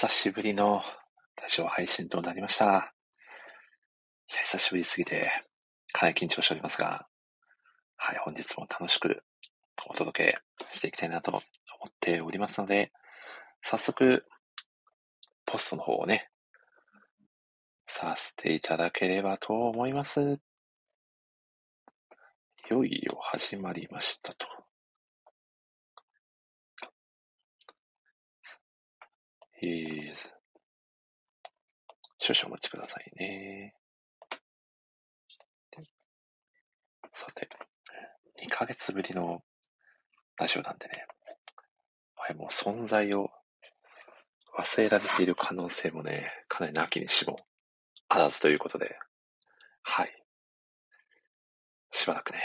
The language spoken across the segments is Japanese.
久しぶりのラジオ配信となりました。いや、久しぶりすぎて、かなり緊張しておりますが、はい、本日も楽しくお届けしていきたいなと思っておりますので、早速、ポストの方をね、させていただければと思います。いよいよ始まりましたと。えー、少々お待ちくださいね。さて、2ヶ月ぶりのラジオなんでね、はい、もう存在を忘れられている可能性もね、かなりなきにしもあらずということで、はい。しばらくね、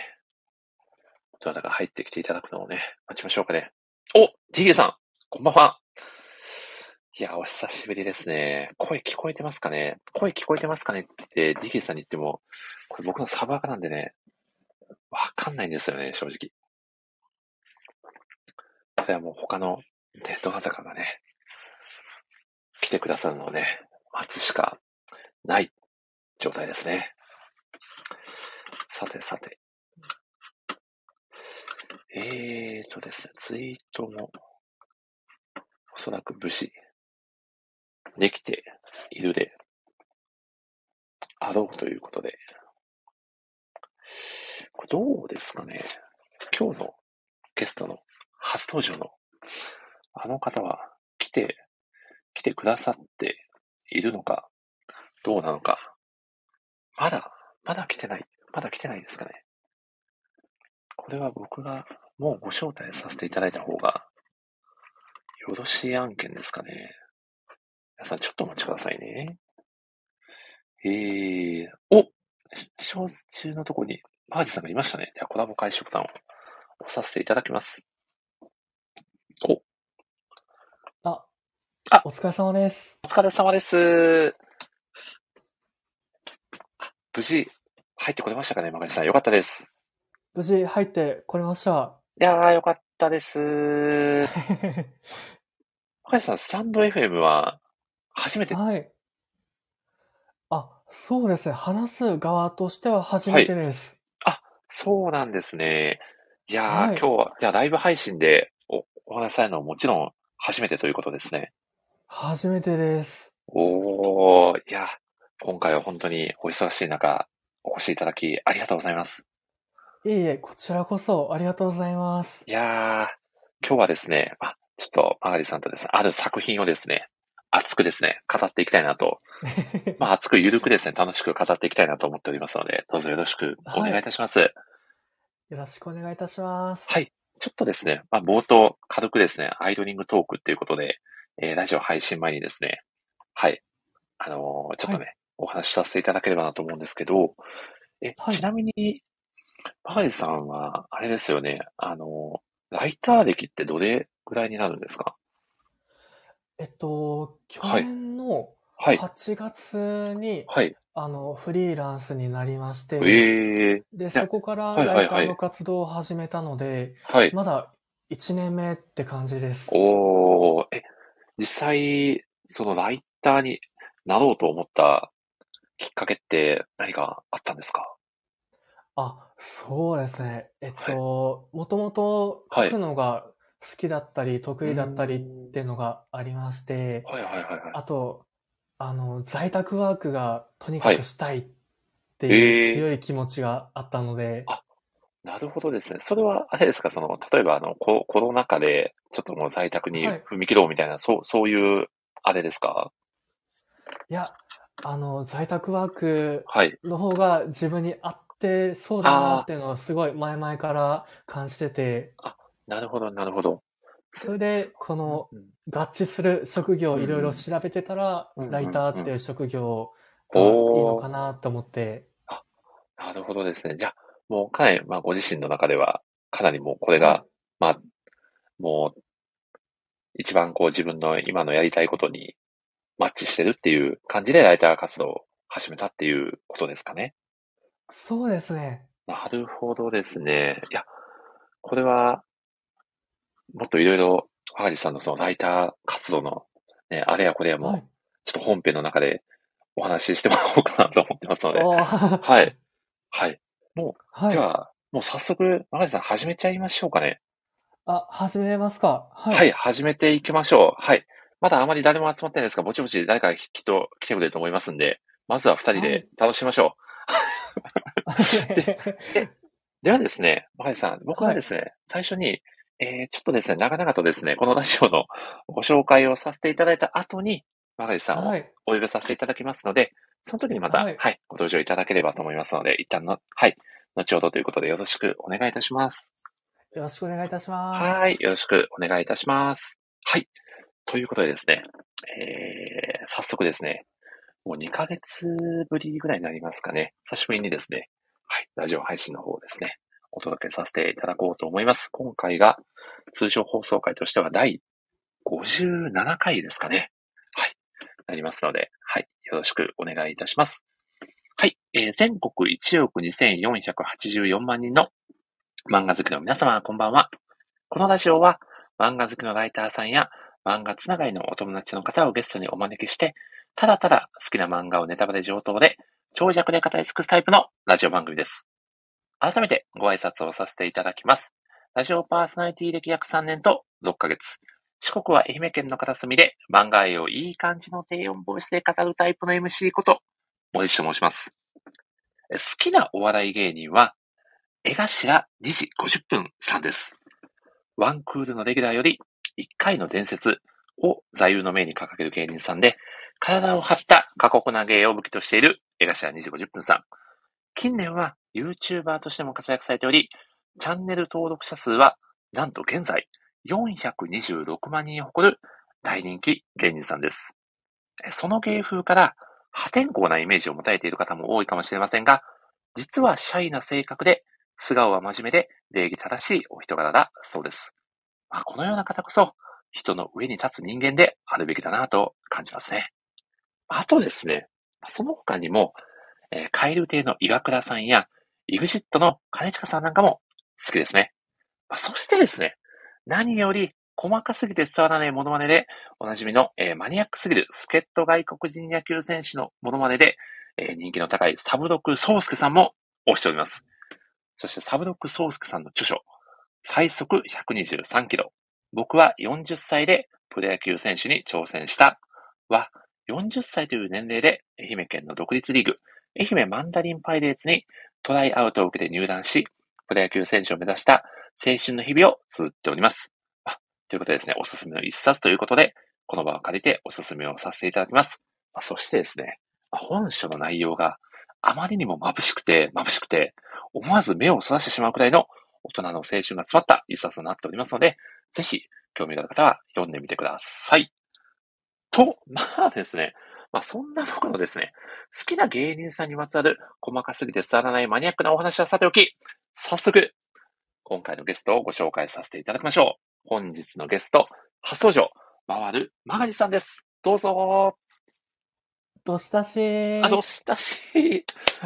どなたか入ってきていただくのをね、待ちましょうかね。お !DK さんこんばんはいや、お久しぶりですね。声聞こえてますかね？声聞こえてますかね？ってディキーさんに言っても、これ僕のサブアカなんでね、わかんないんですよね、正直。これはもう他のね、どなたかがね、来てくださるのをね、待つしかない状態ですね。さてさて。えーとですね、ツイートも、おそらく武士できているであろうということで、どうですかね今日のゲストの初登場のあの方は来て、来てくださっているのか、どうなのか、まだ、まだ来てない、まだ来てないですかね。これは僕がもうご招待させていただいた方がよろしい案件ですかね。皆さんちょっとお待ちくださいね。えー、お視聴中のところに、マージさんがいましたね。では、コラボ開始ボタンを押させていただきます。お、あ、あお疲れ様です。お疲れ様です。あ無事、入ってこれましたかね、マガジさん。よかったです。無事入ってこれました。いやー、よかったです。マガジさん、スタンド FM は、初めて、はい。あ、そうですね。話す側としては初めてです。そうなんですね。いやー、はい今日は、じゃあライブ配信でおお話しされるのはもちろん初めてということですね。初めてです。おー、いや、今回は本当にお忙しい中、お越しいただきありがとうございます。いえいえ、こちらこそありがとうございます。いやー、今日はですね、あ、ちょっと、マガリさんとですね、ある作品をですね、熱くですね、語っていきたいなと、まあ熱くゆるくですね、楽しく語っていきたいなと思っておりますので、どうぞよろしくお願いいたします。よろしくお願いいたします。はい。ちょっとですね、まあ、冒頭、軽くですね、アイドリングトークっていうことで、えーラジオ配信前にですね、はい。あのーちょっとね、はお話しさせていただければなと思うんですけど、え、はいちなみに、バカリさんは、あれですよね、あのーライター歴ってどれぐらいになるんですか？えっと、去はい年のはい。8月に、はい。あの、フリーランスになりまして、ええで、そこからはいライターの活動を始めたので、はい。まだ1年目って感じです。おー、え、実際、そのライターになろうと思ったきっかけって何かあったんですか？あ、そうですね。えっと、もともとはい書くのが好きだったり、得意だったりっていうのがありまして、はいはいはいはい。あと、あの、在宅ワークがとにかはい。くしたいっていう強い気持ちがあったので、あなるほどですね。それは、あれですか、その、例えば、あの、ココロナ禍で、ちょっともう在宅にはい。踏み切ろうみたいな、そう、そういう、あれですか？いや、あの、在宅ワークはい。の方が自分に合ってそうだなっていうのはすごい前々から感じてて、なるほど、なるほど。それで、このうん合致する職業をいろいろ調べてたら、うんライターっていう職業がいいのかなと思って、なるほどですね。じゃあ、もうかなり、まあ、ご自身の中では、かなりもうこれが、はいまあ、もう、一番こう自分の今のやりたいことにマッチしてるっていう感じでライター活動を始めたっていうことですかね。そうですね。なるほどですね。いや、これは、もっといろいろ、赤地さんのそのライター活動の、ね、あれやこれやも、はい。ちょっと本編の中でお話ししてもらおうかなと思ってますので。はい。はい。もう、はい。では、もう早速、マガジさん始めちゃいましょうかね。あ、始めますか。は。はいい、始めていきましょう。はい。まだあまり誰も集まってないですが、ぼちぼち誰かきっと来てくれると思いますんで、まずは二人はいで楽しみましょう。ではですね、マガジさん、僕はですね、最初に、えー、ちょっとですね、長々とですね、このラジオのご紹介をさせていただいた後に、マガジさんをはい。お呼びさせていただきますので、その時にまた、は、はいいご登場いただければと思いますので、一旦の、はい、後ほどということでよろしくお願いいたします。よろしくお願いいたします。はい、よろしくお願いいたします。はい。ということでですね、えー、早速ですね、もう2ヶ月ぶりぐらいになりますかね。久しぶりにですね、はい、ラジオ配信の方をですね、お届けさせていただこうと思います。今回が通常放送回としては第57回ですかね。はい、なりますので、はい、よろしくお願いいたします。はい、えー、全国1億2484万人の漫画好きの皆様、こんばんは。このラジオは、漫画好きのライターさんや、漫画つながりのお友達の方をゲストにお招きして、ただただ好きな漫画をネタバレ上等で、長尺で語り尽くすタイプのラジオ番組です。改めてご挨拶をさせていただきます。ラジオパーソナリティ歴約3年と6ヶ月。四国は愛媛県の片隅で漫画愛をいい感じの低音ボイスで語るタイプの MC こと、森氏と申します。好きなお笑い芸人は、江頭2時50分さんです。ワンクールのレギュラーより1回の伝説を座右の銘に掲げる芸人さんで、体を張った過酷な芸を武器としている江頭2時50分さん。近年は YouTuber としても活躍されており、チャンネル登録者数はなんと現在426万人を誇る大人気芸人さんです。その芸風から破天荒なイメージを持たれている方も多いかもしれませんが、実はシャイな性格で素顔は真面目で礼儀正しいお人柄だそうです。まあ、このような方こそ人の上に立つ人間であるべきだなと感じますね。あとですね、その他にも、えー、カエル亭の岩倉さんや、イグジットの金近さんなんかも好きですね。まあ、そしてですね、何より細かすぎて伝わらないモノマネで、おなじみの、えー、マニアックすぎる助っ人外国人野球選手のモノマネで、えー、人気の高いサブロクソウスケさんも推しております。そしてサブロックソウスケさんの著書、最速123キロ。僕は40歳でプロ野球選手に挑戦したは、40歳という年齢で愛媛県の独立リーグ、愛媛マンダリンパイレーツにトライアウトを受けて入団し、プロ野球選手を目指した青春の日々を綴っております。あということでですね、おすすめの一冊ということで、この場を借りておすすめをさせていただきます。あそしてですね、本書の内容があまりにも眩しくて、眩しくて、思わず目をそらしてしまうくらいの大人の青春が詰まった一冊となっておりますので、ぜひ興味がある方は読んでみてください。と、まあですね、まあそんな僕のですね、好きな芸人さんにまつわる細かすぎて伝わらないマニアックなお話はさておき、早速、今回のゲストをご紹介させていただきましょう。本日のゲスト、初登場、回るマガジさんです。どうぞどしたしー？あ、どしたしー？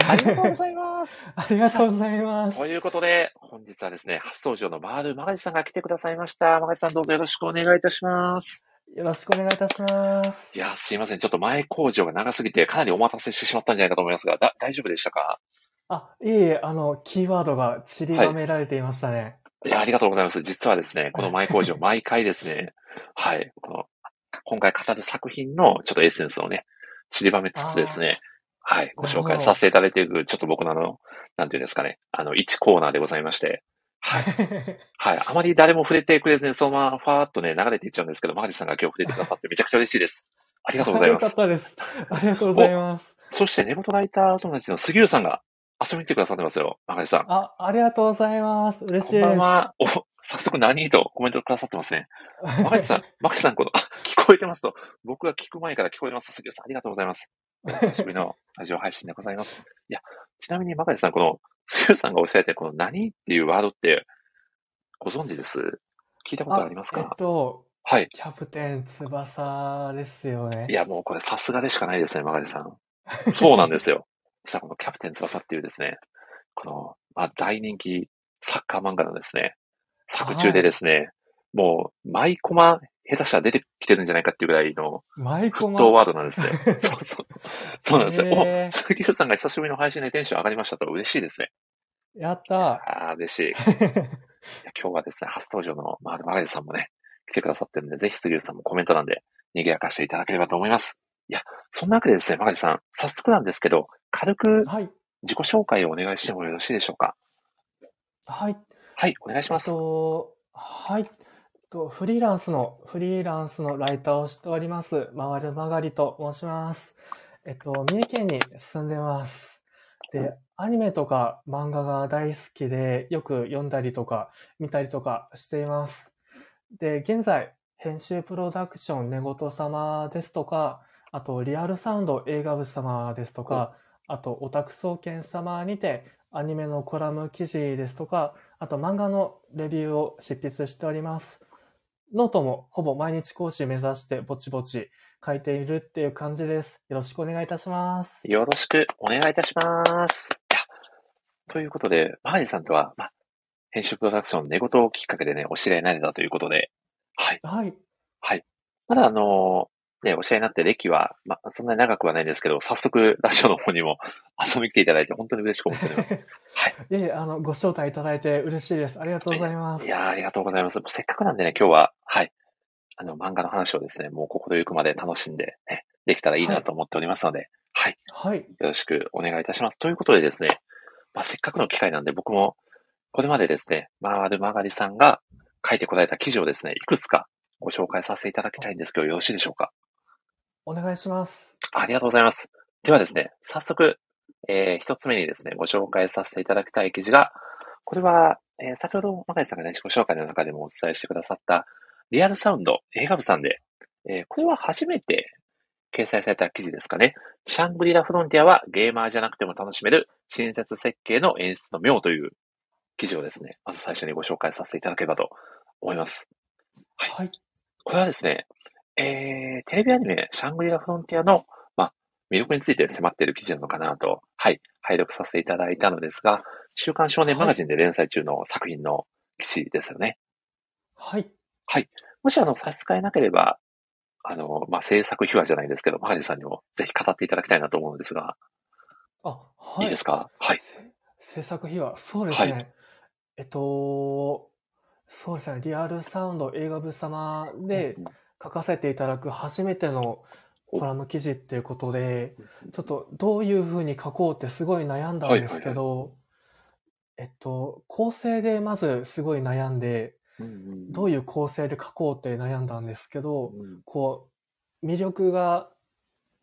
ありがとうございます。ありがとうございます。ということで、本日はですね、初登場の回るマガジさんが来てくださいました。マガジさんどうぞよろしくお願いいたします。よろしくお願いいたします。いや、すいません。ちょっと前工場が長すぎて、かなりお待たせしてしまったんじゃないかと思いますが、だ、大丈夫でしたか？あ、いえいえ、あの、キーワードが散りばめられていましたね。いや、ありがとうございます。実はですね、この前工場、毎回ですね、はい、この、今回語る作品のちょっとエッセンスをね、散りばめつつですね、はい、ご紹介させていただいている、ちょっと僕のあの、なんていうんですかね、あの、1コーナーでございまして、はい。はい。あまり誰も触れてくれずに、そのままファーっとね、流れていっちゃうんですけど、マガジさんが今日触れてくださってめちゃくちゃ嬉しいです。ありがとうございます。よかったです。ありがとうございます。そして、寝言ライター友達の杉浦さんが遊びに来てくださってますよ、マガジさん。あ、ありがとうございます。嬉しいこんです。ばんは。お、早速何とコメントくださってますね。マガジさん、マガジさん、この、あ、聞こえてますと。僕が聞く前から聞こえてます。杉浦さん、ありがとうございます。久しぶりのラジオ配信でございます。いや、ちなみにマガジさん、この、杉浦さんがおっしゃってこの何っていうワードって、ご存知です？聞いたことありますか？えっと、はい。キャプテン翼ですよね。いや、もうこれさすがでしかないですね、マガジさん。そうなんですよ。実はこのキャプテン翼っていうですね、この、まあ、大人気サッカー漫画のですね、作中でですね、もう、マイコマ下手したら出てきてるんじゃないかっていうぐらいの舞沸駒。騰ワードなんですよ。そうそう。そうなんですよ。お、鈴木優さんが久しぶりの配信でテンション上がりましたと嬉しいですね。やったああ、嬉しい。いや今日はですね、初登場のマール・マガリさんもね、来てくださってるんで、ぜひ杉浦さんもコメント欄で賑やかしていただければと思います。いや、そんなわけでですね、マガリさん、早速なんですけど、軽くはい。自己紹介をお願いしてもよろしいでしょうか？はい。はい、お願いしえっます。と、はい。と、フリーランスの、フリーランスのライターをしております、まわるまがりと申します。えっと、三重県に住んでます。で、アニメとか漫画が大好きで、よく読んだりとか、見たりとかしています。で、現在、編集プロダクション寝言様ですとか、あと、リアルサウンド映画部様ですとか、あと、オタク総研様にて、アニメのコラム記事ですとか、あと漫画のレビューを執筆しております。ノートもほぼ毎日更新目指してぼちぼち書いているっていう感じです。よろしくお願いいたします。よろしくお願いいたします。ということで、マガリさんとは、まあ、編集プロダクション寝言をきっかけでね、お知り合いになれたということで、はい。はい。はい。まだあのね、お知り合いになって歴は、まあ、そんなに長くはないんですけど、早速、ラジオの方にも 遊びに来ていただいて、本当に嬉しく思っております。いえいえ、あの、ご招待いただいて嬉しいです。ありがとうございます。いやーありがとうございます。せっかくなんでね、今日は、はい。あの、漫画の話をですね、もう心ゆくまで楽しんで、ね、できたらいいなと思っておりますので、はい。はい。よろしくお願いいたします。ということでですね、まあ、せっかくの機会なんで僕も、これまでですね、マール・マガリさんが書いてこられた記事をですね、いくつかご紹介させていただきたいんですけど、よろしいでしょうか？お願いします。ありがとうございます。ではですね、早速、えー一つ目にですね、ご紹介させていただきたい記事が、これは、えー先ほど、マガリさんがね、自己紹介の中でもお伝えしてくださった、リアルサウンド映画部さんで、えーこれは初めて掲載された記事ですかね。シャングリラフロンティアはゲーマーじゃなくても楽しめる親切設計の演出の妙という記事をですね、まず最初にご紹介させていただければと思います。はい。これはですね、えー、テレビアニメ、シャングリラフロンティアの、まあ、魅力について迫っている記事なのかなと、はい、拝読させていただいたのですが、週刊少年マガジンで連載中の作品の記事ですよね。はい。もしあの、差し支えなければ、あの、まあ、制作秘話じゃないですけど、マガジンさんにもぜひ語っていただきたいなと思うのですが、あ、はい。いいですか？はい。せ制作費は、そうですね。はいえっと、そうですね。リアルサウンド映画部様でうん書かせていただく初めてのコラム記事っていうことで、うん。ちょっとどういうふうに書こうってすごい悩んだんですけど、えっと、構成でまずすごい悩んで、うんどういう構成で書こうって悩んだんですけど、うん。こう、魅力が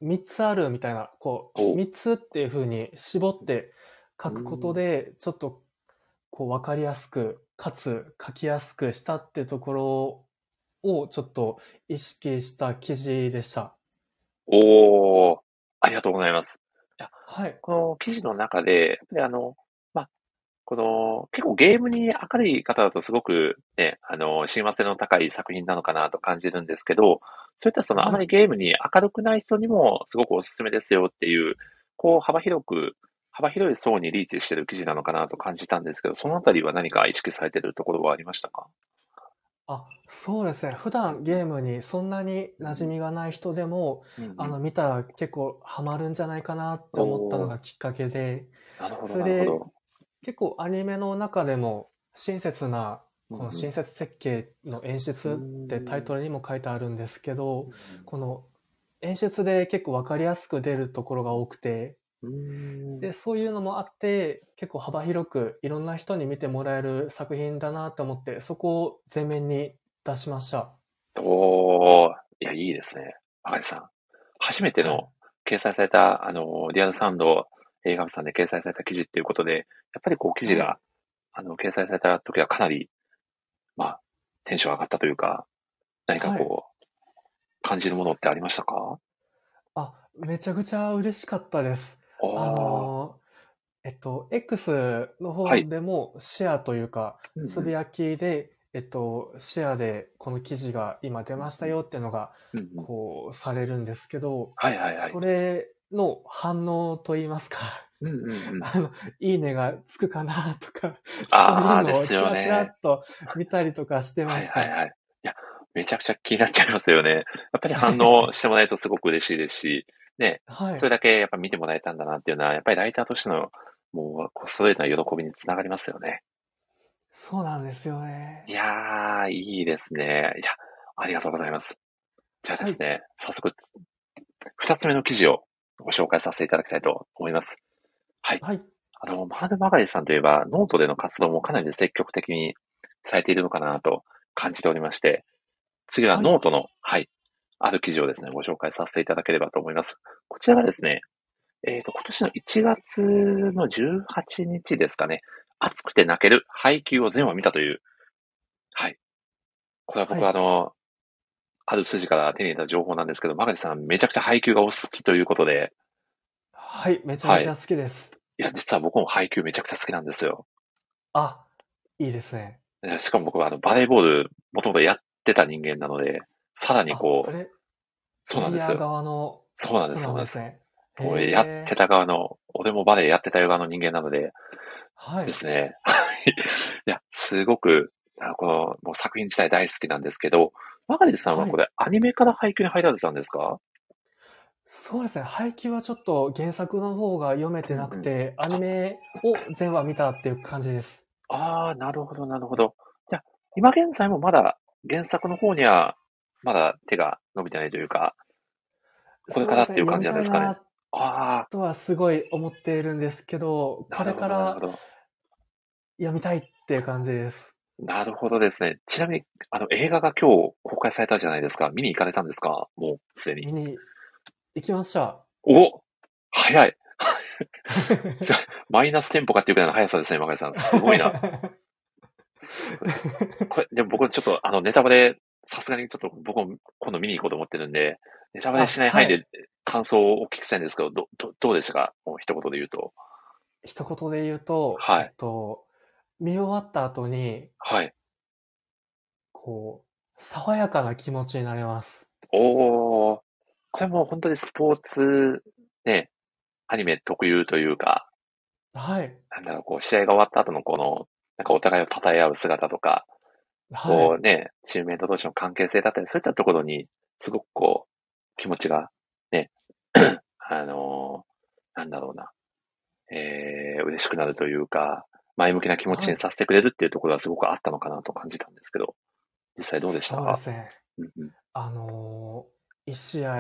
3つあるみたいな、こう、お。3つっていう風に絞って書くことで、ちょっと、こう、わかりやすく、かつ書きやすくしたってところをちょっと意識した記事でした。おー、ありがとうございます。はい。この記事の中で、やっぱりあの、まあ、この、結構ゲームに明るい方だとすごくね、あの、親和性の高い作品なのかなと感じるんですけど、そういったそのはいあまりゲームに明るくない人にもすごくおすすめですよっていう、こう幅広く、幅広い層にリーチしてる記事なのかなと感じたんですけど、そのあたりは何か意識されてるところはありましたか？あ、そうですね。普段ゲームにそんなに馴染みがない人でも、あの、見たら結構ハマるんじゃないかなって思ったのがきっかけで、なるほど、それでなるほど。結構アニメの中でも親切なこうんうん。の親切設計の演出ってタイトルにも書いてあるんですけど、この演出で結構わかりやすく出るところが多くて、うんで、そういうのもあって結構幅広くいろんな人に見てもらえる作品だなと思って、そこを前面に出しました。おー、いや、いいですね。赤井さん。初めてはいの掲載された、あの、リアルサウンド映画部さんで掲載された記事っていうことで、やっぱりこう記事が、はあの、掲載された時はかなり、まあ、テンション上がったというか、何かこう、感じるものってありましたか？あ、めちゃくちゃ嬉しかったです。あのー、えっと、X の方はいでもシェアというか、うんうんつぶやきで、えっと、シェアでこの記事が今出ましたよっていうのが、うんうんこう、されるんですけど、はいはいはいそ。れの反応といいますか、うんうんうん。あの、いいねがつくかなとか、そういうのをですよねチラチラっと見たりとかしてはました。いはいはい。いや、めちゃくちゃ気になっちゃいますよね。やっぱり反応してもらえるとすごく嬉しいですし、ね、はいそ。れだけやっぱ見てもらえたんだなっていうのは、やっぱりライターとしての、もう、こうストレートな喜びにつながりますよね。そうなんですよねい。やー、いいですね。いや、ありがとうございます。じゃあですね、早速、二つ目の記事をご紹介させていただきたいと思います。はい。あの、まわるまがりさんといえば、ノートでの活動もかなり積極的にされているのかなと感じておりまして、次ははいノートの、はい、ある記事をですね、ご紹介させていただければと思います。こちらがですね、えっ、と、今年の1月の18日ですかね、熱くて泣けるハイキューを全話見たという、はい。これは僕ははあの、ある筋から手に入れた情報なんですけど、マガリさんめちゃくちゃ配給がお好きということで、はい。めちゃめちゃ好きです。いや、実は僕も配給めちゃくちゃ好きなんですよ。あ、いいですね。えしかも僕はあのバレーボール、もともとやってた人間なので、さらにこうれ、そうなんですよ。側のそうなんです、人そうなんです。ね。もうやってた側の、俺もバレーやってた側の人間なのではいで。すね。いや、すごく、あこのもう作品自体大好きなんですけど、マガリさんははいこれ、アニメから配給に入られたんですか？そうですね。配給はちょっと原作の方が読めてなくて、アニメを全話見たっていう感じです。ああ、なるほど、なるほど。じゃあ、今現在もまだ原作の方には、まだ手が伸びてないというか、これからっていう感じなんですかねああ、とはすごい思っているんですけど、これかなら。読みたいっていう感じです。なるほどですね。ちなみに、あの、映画が今日公開されたじゃないですか。見に行かれたんですか？もう、すでに。見に行きました。お早い マイナステンポかっていうくらいの速さですね、マガイさん。すごいな。これ、でも僕ちょっと、あの、ネタバレ、さすがにちょっと僕も今度見に行こうと思ってるんで、ネタバレしない範囲あで感想をお聞きしたいんですけど、ど、ど、どうでしたか？もう一言で言うと。一言で言うと、はいえっと、見終わった後に、はい。こう、爽やかな気持ちになれます。おー。これもう本当にスポーツ、ね、アニメ特有というか、はい。なんだろう、こう、試合が終わった後のこの、なんかお互いを称え合う姿とか、はこうね、チームメイト同士の関係性だったり、そういったところに、すごくこう、気持ちが、ね、あのーなんだろうな、えー、嬉しくなるというか、前向きな気持ちにさせてくれるっていうところはすごくあったのかなと感じたんですけど、実際どうでしたか？そうですね。うんうんあのー一試合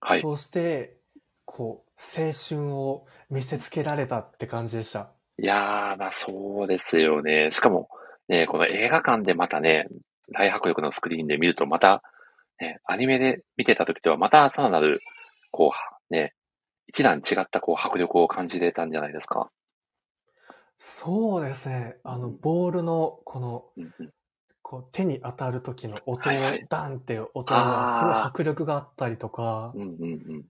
はい。通して、こう、青春を見せつけられたって感じでした。いやー、まあそうですよね。しかも、ね、この映画館でまたね、大迫力のスクリーンで見ると、また、ね、アニメで見てた時とはまたさらなる、こう、ね、一段違ったこう迫力を感じれたんじゃないですか。そうですね。あの、ボールの、この、うんうんこう、手に当たる時の音、はいはいダンって音が、すごい迫力があったりとか、うんうんうん。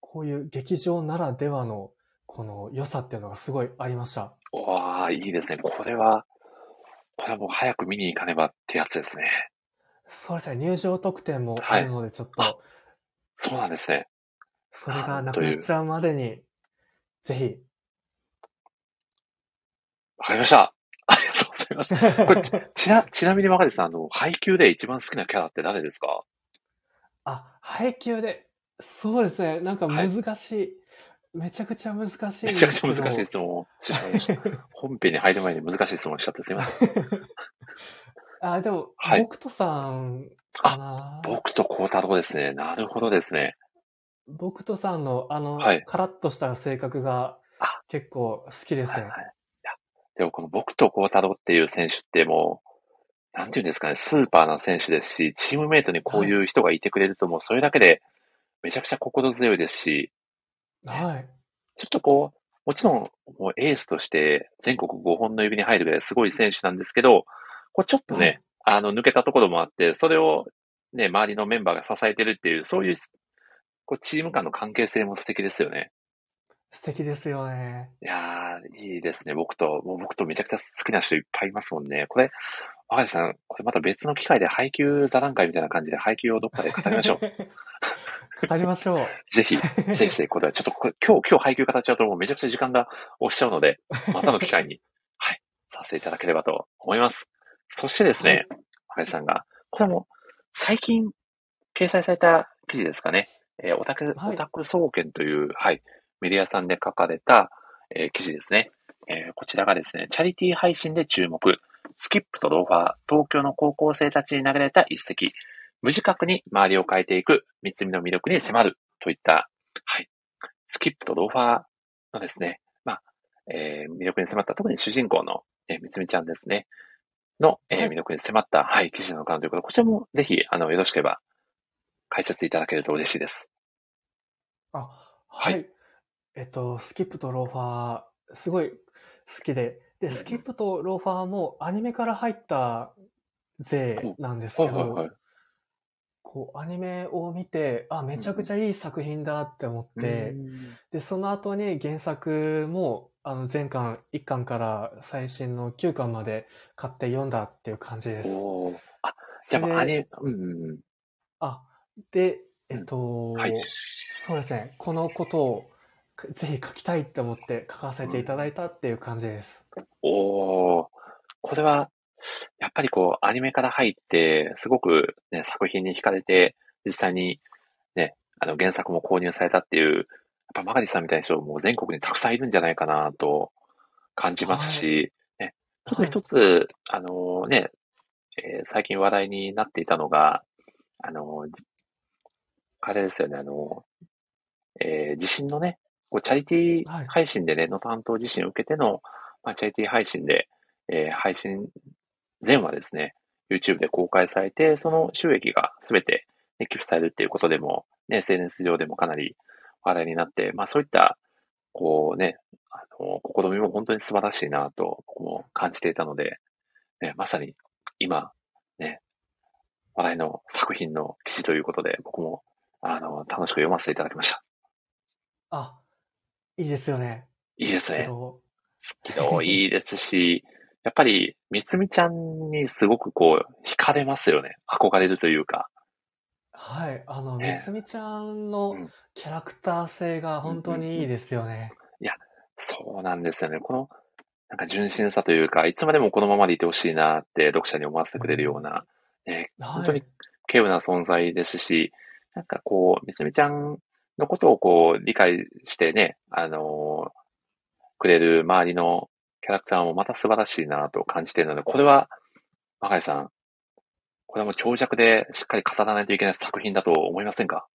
こういう劇場ならではの、この良さっていうのがすごいありました。わあ、いいですね。これは、これはもう早く見に行かねばってやつですね。そうですね。入場特典もはいあるので、ちょっあと、そうなんですね。それがなくなっちゃうまでに、ぜひ。わかりました。ありがとうございます。これち ちな、ちなみに若手さん、あの、配給で一番好きなキャラって誰ですか？あ、配給で、そうですね。なんかはい難しい。めちゃくちゃ難しい。めちゃくちゃ難しい質問をしてしまいました。本編に入る前に難しい質問しちゃってすいません。あ、でも、はい僕とさんかな。僕と孝太郎ですね。なるほどですね。僕とさんの、あの、はいカラッとした性格があ結構好きですね。はいはい。いやでもこの僕と孝太郎っていう選手ってもう、なんていうんですかね、スーパーな選手ですし、チームメイトにこういう人がいてくれるともうそれだけでめちゃくちゃ心強いですし、はい。ちょっとこう、もちろんもうエースとして全国5本の指に入るぐらいすごい選手なんですけど、こうちょっとね、あの抜けたところもあって、それをね、周りのメンバーが支えてるっていう、そういうこうチーム間の関係性も素敵ですよね。素敵ですよね。いやー、いいですね。僕と、もう僕とめちゃくちゃ好きな人いっぱいいますもんね。これ、若林さん、これまた別の機会で配給座談会みたいな感じで配給をどっかで語りましょう。語りましょう。ぜひ、ぜひぜひ、これはちょっとこれ今日、今日配給語っちゃうともうめちゃくちゃ時間が押しちゃうので、またの機会に、はい、させていただければと思います。そしてですね、若林さんが、これも、最近掲載された記事ですかね。えーオタク、はいオタク総研という、はい、メディアさんで書かれた、えー記事ですね。えーこちらがですね、チャリティー配信で注目、スキップとローファー、東京の高校生たちに流れた一石、無自覚に周りを変えていく三つみの魅力に迫るといった、はい、スキップとローファーのですね、まあ、えー魅力に迫った、特に主人公の、えー、みつみちゃんですね、の、えーはい魅力に迫った、はい、記事なのかなということで、こちらもぜひ、あの、よろしければ、解説いただけると嬉しいです。あ、ははいい。えっと、スキップとローファー、すごい好きで、で、スキップとローファーもアニメから入った勢なんですけど。こう、アニメを見て、あ、めちゃくちゃいい作品だって思って、で、その後に原作も、あの、前巻1巻から最新の9巻まで買って読んだっていう感じです。あ、じゃあ、アニメ、うんうんうん。あ、で、えっと、はいそうですね、このことをかぜひ書きたいって思って書かせていただいたっていう感じです。おーこれは、やっぱりこう、アニメから入って、すごくね、作品に惹かれて、実際にね、あの、原作も購入されたっていう、やっぱマガリさんみたいな人も全国にたくさんいるんじゃないかなと感じますし、ね、特に一つ、あのね、えー最近話題になっていたのが、あのじあれですよね、あの、えー地震のね、こうチャリティーはい。配信でね、能登半島地震を受けての、まあ、チャリティー配信で、えー配信前はですね、YouTube で公開されて、その収益がすべて、ね、寄付されるっていうことでも、ね、SNS 上でもかなり話題になって、まあそういった、こうね、あの、試みも本当に素晴らしいなと、僕も感じていたので、ね、まさに今、ね、話題の作品の記事ということで、僕も、あの、楽しく読ませていただきました。あ、いいですよね。いいですね。けど、スキルいいですし、やっぱり、みつみちゃんにすごくこう、惹かれますよね。憧れるというか。はい、あの、ねみつみちゃんのうんキャラクター性が本当にいいですよね。そうなんですよね。この、なんか純真さというか、いつまでもこのままでいてほしいなって読者に思わせてくれるような、ね、本当にはい。稀有な存在ですし、なんかこう、みつみちゃんのことをこう、理解してね、あのーくれる周りのキャラクターもまた素晴らしいなと感じているので、これは、マガイさん、これはもう長尺でしっかり語らないといけない作品だと思いませんか？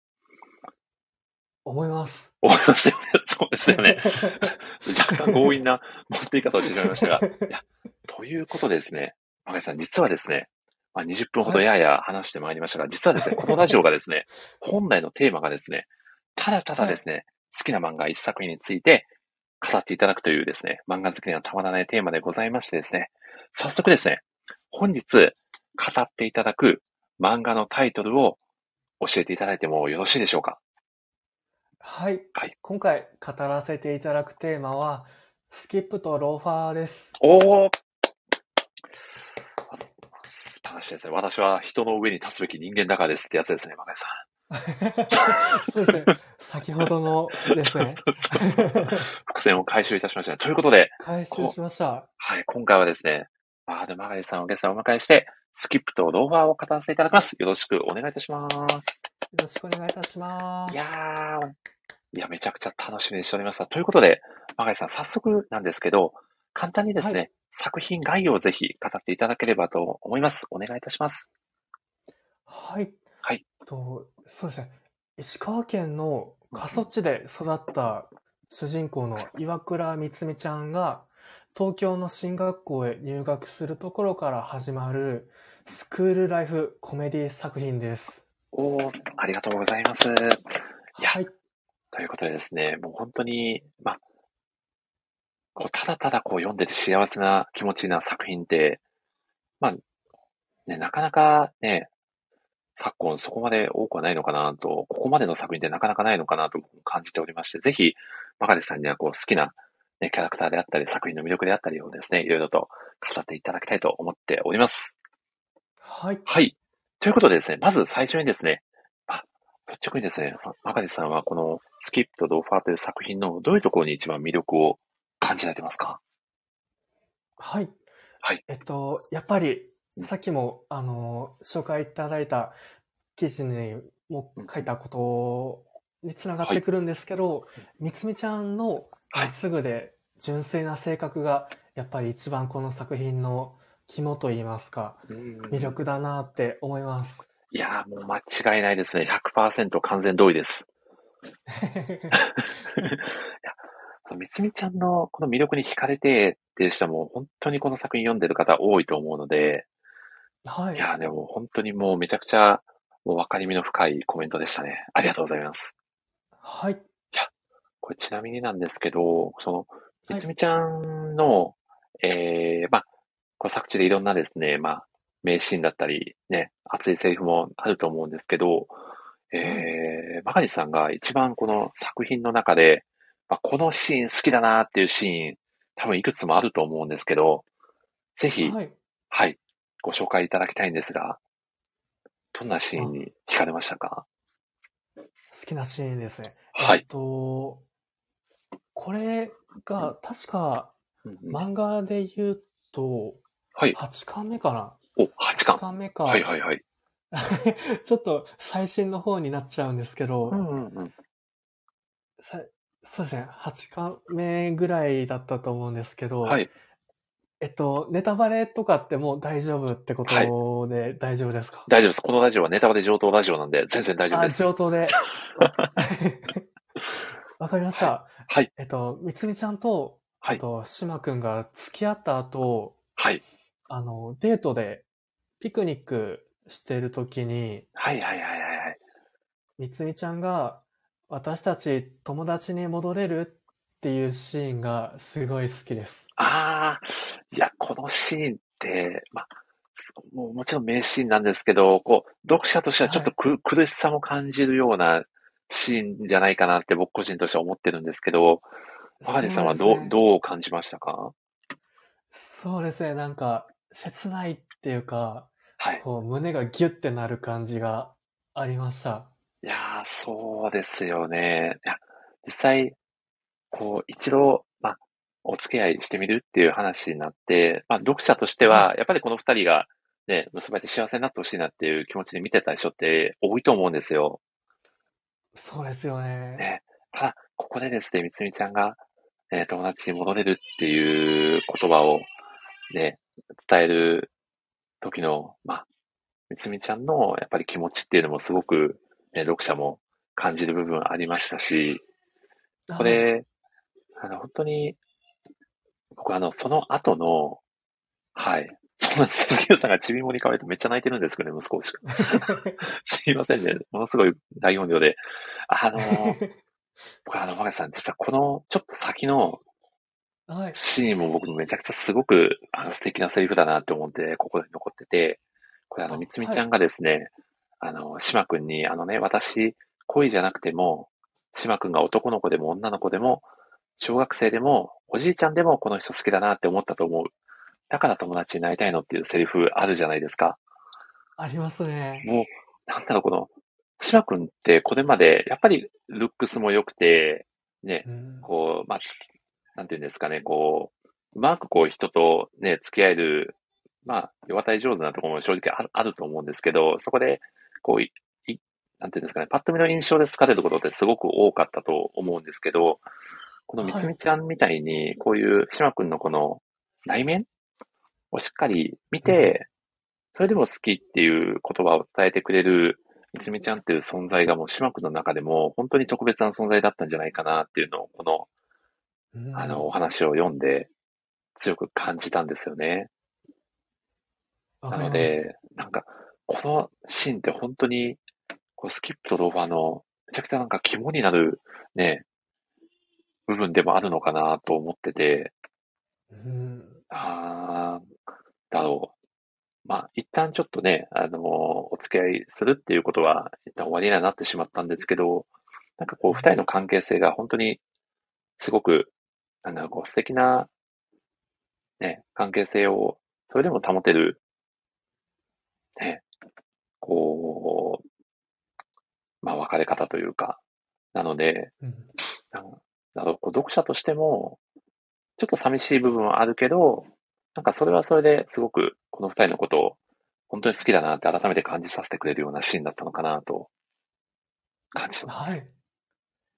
思います。思いますよね。そうですよね。若干強引な持っていき方をしてしまいましたが。いや、ということでですね、マガイさん、実はですね、まあ、20分ほどやや話してまいりましたが、実はですね、このラジオがですね、本来のテーマがですね、ただただですね、好きな漫画一作品について語っていただくというですね、漫画好きにはたまらないテーマでございましてですね、早速ですね、本日語っていただく漫画のタイトルを教えていただいてもよろしいでしょうか？はい。はい今回語らせていただくテーマは、スキップとローファーです。おー素晴らしいですね。私は人の上に立つべき人間だからですってやつですね、マガイさん。そうですね。先ほどのですね。そうそう伏線を回収いたしましたね。ということで、回収しました。はい、今回はですね、バードマガリさんをゲストにお迎えして、スキップとローファーを語らせていただきます。よろしくお願いいたします。よろしくお願いいたします。いやー、いや、めちゃくちゃ楽しみにしておりました。ということで、マガリさん、早速なんですけど、簡単にですね、は作品概要をぜひ語っていただければと思います。お願いいたします。はい。はいと、そうですね。石川県の過疎地で育った主人公の岩倉みつみちゃんが、東京の進学校へ入学するところから始まるスクールライフコメディ作品です。おー、ありがとうございます。いやはい。ということでですね、もう本当に、まあ、こうただただこう読んでて幸せな気持ちな作品って、まあ、ね、なかなかね、昨今そこまで多くはないのかなと、ここまでの作品ってなかなかないのかなと感じておりまして、ぜひ、マカリさんにはこう好きな、ね、キャラクターであったり、作品の魅力であったりをですね、いろいろと語っていただきたいと思っております。はい。はい。ということでですね、まず最初にですね、あ、率直にですね、まマカリさんはこのスキップとドーファーという作品のどういうところに一番魅力を感じられてますか？はい。はいえっと、やっぱり、さっきも、あの、紹介いただいた記事にも書いたことにつながってくるんですけど、みつみちゃんのはいまっすぐで純粋な性格が、やっぱり一番この作品の肝といいますか、うん魅力だなって思います。いやー、もう間違いないですね。100%完全同意です。みつみちゃんのこの魅力に惹かれてっていう人も本当にこの作品読んでる方多いと思うので、はいい。やーでも本当にもうめちゃくちゃもう分かりみの深いコメントでしたね。ありがとうございます。はい。これちなみになんですけど、その、はいみつみちゃんの、えー、まあ、この作中でいろんなですね、まあ、名シーンだったり、ね、熱いセリフもあると思うんですけど、えー、マガジさんが一番この作品の中で、まあ、このシーン好きだなっていうシーン、多分いくつもあると思うんですけど、ぜひ、はい。はい、ご紹介いただきたいんですが、どんなシーンに惹かれましたか？好きなシーンですね。はいえっと、これが確か漫画で言うと、はい。8巻目かな？お、8巻。巻目か。はいはいはい。ちょっと最新の方になっちゃうんですけど、うんうんうん。さそうですね、8巻目ぐらいだったと思うんですけど、はい。えっと、ネタバレとかってもう大丈夫ってことで大丈夫ですか、大丈夫です。このラジオはネタバレ上等ラジオなんで、全然大丈夫あ、です。上等で。わかりました。はい。えっと、みつみちゃんと、はいあと、しまくんが付き合った後、はい。あの、デートでピクニックしてる時に、はいはいはいはいはい。みつみちゃんが、私たち友達に戻れるっていうシーンがすごい好きです。ああ、いや、このシーンって、まあ、もうもちろん名シーンなんですけど、こう、読者としてはちょっとく、苦しさも感じるようなシーンじゃないかなって僕個人としては思ってるんですけど、マガリさんはどう、ねどう感じましたか？そうですね、なんか、切ないっていうか、はい。こう、胸がギュッてなる感じがありました。いやー、そうですよね。いや、実際、こう、一度、まあ、お付き合いしてみるっていう話になって、まあ、読者としては、やっぱりこの二人が、ね、結ばれて幸せになってほしいなっていう気持ちで見てた人って多いと思うんですよ。そうですよね。ねただ、ここでですね、みつみちゃんが、ね、友達に戻れるっていう言葉を、ね、伝える時の、まあ、みつみちゃんのやっぱり気持ちっていうのもすごく、ね、読者も感じる部分ありましたし、こはい、れ、あの、本当に、僕あの、その後の、はい。そんです。鈴木さんがちびもりかわいてめっちゃ泣いてるんですけどね、息子しか。すいませんね。ものすごい大音量で。あの、僕あの、マガさん、実はこのちょっと先のはい。シーンも僕めちゃくちゃすごくあの素敵なセリフだなって思って、ここで残ってて、これあの、あみつみちゃんがですね、あの、島くんに、あのね、私、恋じゃなくても、島くんが男の子でも女の子でも、小学生でも、おじいちゃんでもこの人好きだなって思ったと思う。だから友達になりたいのっていうセリフあるじゃないですか。ありますね。もう、なんだろう、この、島くんってこれまで、やっぱりルックスも良くて、ね、うんこう、まあ、つなんていうんですかね、こう、うまくこう人とね、付き合える、まあ、世渡り上手なところも正直あるあると思うんですけど、そこで、こうい、いなんていうんですかね、パッと見の印象で好かれることってすごく多かったと思うんですけど、このみつみちゃんみたいに、こういう島くんのこの内面をしっかり見て、それでも好きっていう言葉を伝えてくれるみつみちゃんっていう存在がもう島くんの中でも本当に特別な存在だったんじゃないかなっていうのを、このうんあの、お話を読んで強く感じたんですよね。な。ので、なんか、このシーンって本当に、こうスキップとローファーの、めちゃくちゃなんか肝になるね、部分でもあるのかなと思ってて、うん。あーだろう。まあ、一旦ちょっとね、あのお付き合いするっていうことは、一旦終わりにはなってしまったんですけど、なんかこう、二人の関係性が本当に、すごく、なんだろう、こう、素敵な、ね、関係性を、それでも保てる、ね、こう、まあ、別れ方というか、なので、うんだろう、こう読者としても、ちょっと寂しい部分はあるけど、なんかそれはそれですごくこの二人のことを本当に好きだなって改めて感じさせてくれるようなシーンだったのかなと感じてます。はい。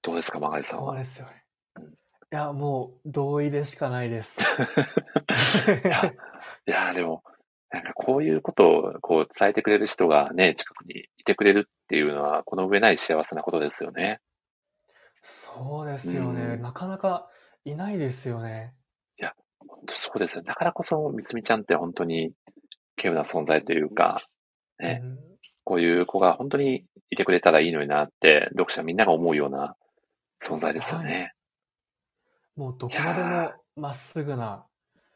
どうですか、マガリさんそうは。ですよねうん。いや、もう、同意でしかないです。いや、いや、でも、なんかこういうことをこう伝えてくれる人がね、近くにいてくれるっていうのは、この上ない幸せなことですよね。そうですよね。うんなかなかいないですよね。本当そうですよ。だからこそ、みつみちゃんって本当に、稀有な存在というか、ねうんこういう子が本当にいてくれたらいいのになって、読者みんなが思うような存在ですよね。もうどこまでもまっすぐな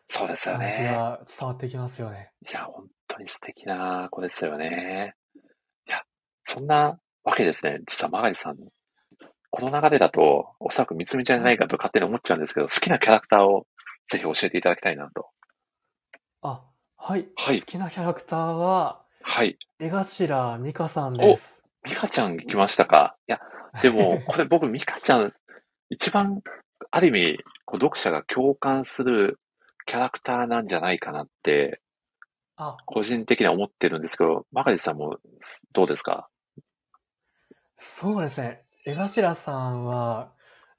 そうですよ感じね。が伝わってきますよね。いや、本当に素敵な子ですよね。いや、そんなわけですね。実はマガリさん、この流れだと、おそらくみつみちゃんじゃないかと勝手に思っちゃうんですけど、好きなキャラクターをぜひ教えていただきたいなと。あ、はい。はい好きなキャラクターは、はい。江頭美香さんです。ミカちゃん来ましたか？いや、でも、これ僕、ミカちゃん、一番、ある意味、こう読者が共感するキャラクターなんじゃないかなって、あ、個人的には思ってるんですけど、マガリさんもどうですか？そうですね。江頭さんは、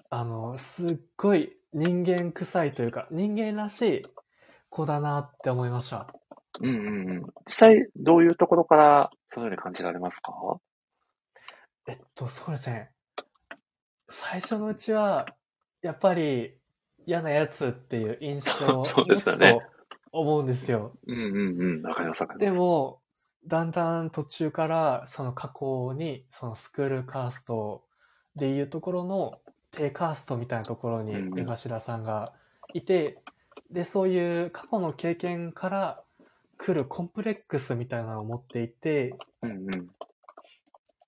あの、すっごい人間臭いというか、人間らしい子だなって思いました。うんうんうん。実際、どういうところから、そのように感じられますか？えっと、そうですね。最初のうちは、やっぱり嫌なやつっていう印象を そう持つですよねと思うんですよ。うんうんうん。わかりますわかりま。ですも、だんだん途中から、その過去に、そのスクールカーストでいうところの低カーストみたいなところに江頭さんがいて、で、そういう過去の経験から来るコンプレックスみたいなのを持っていて。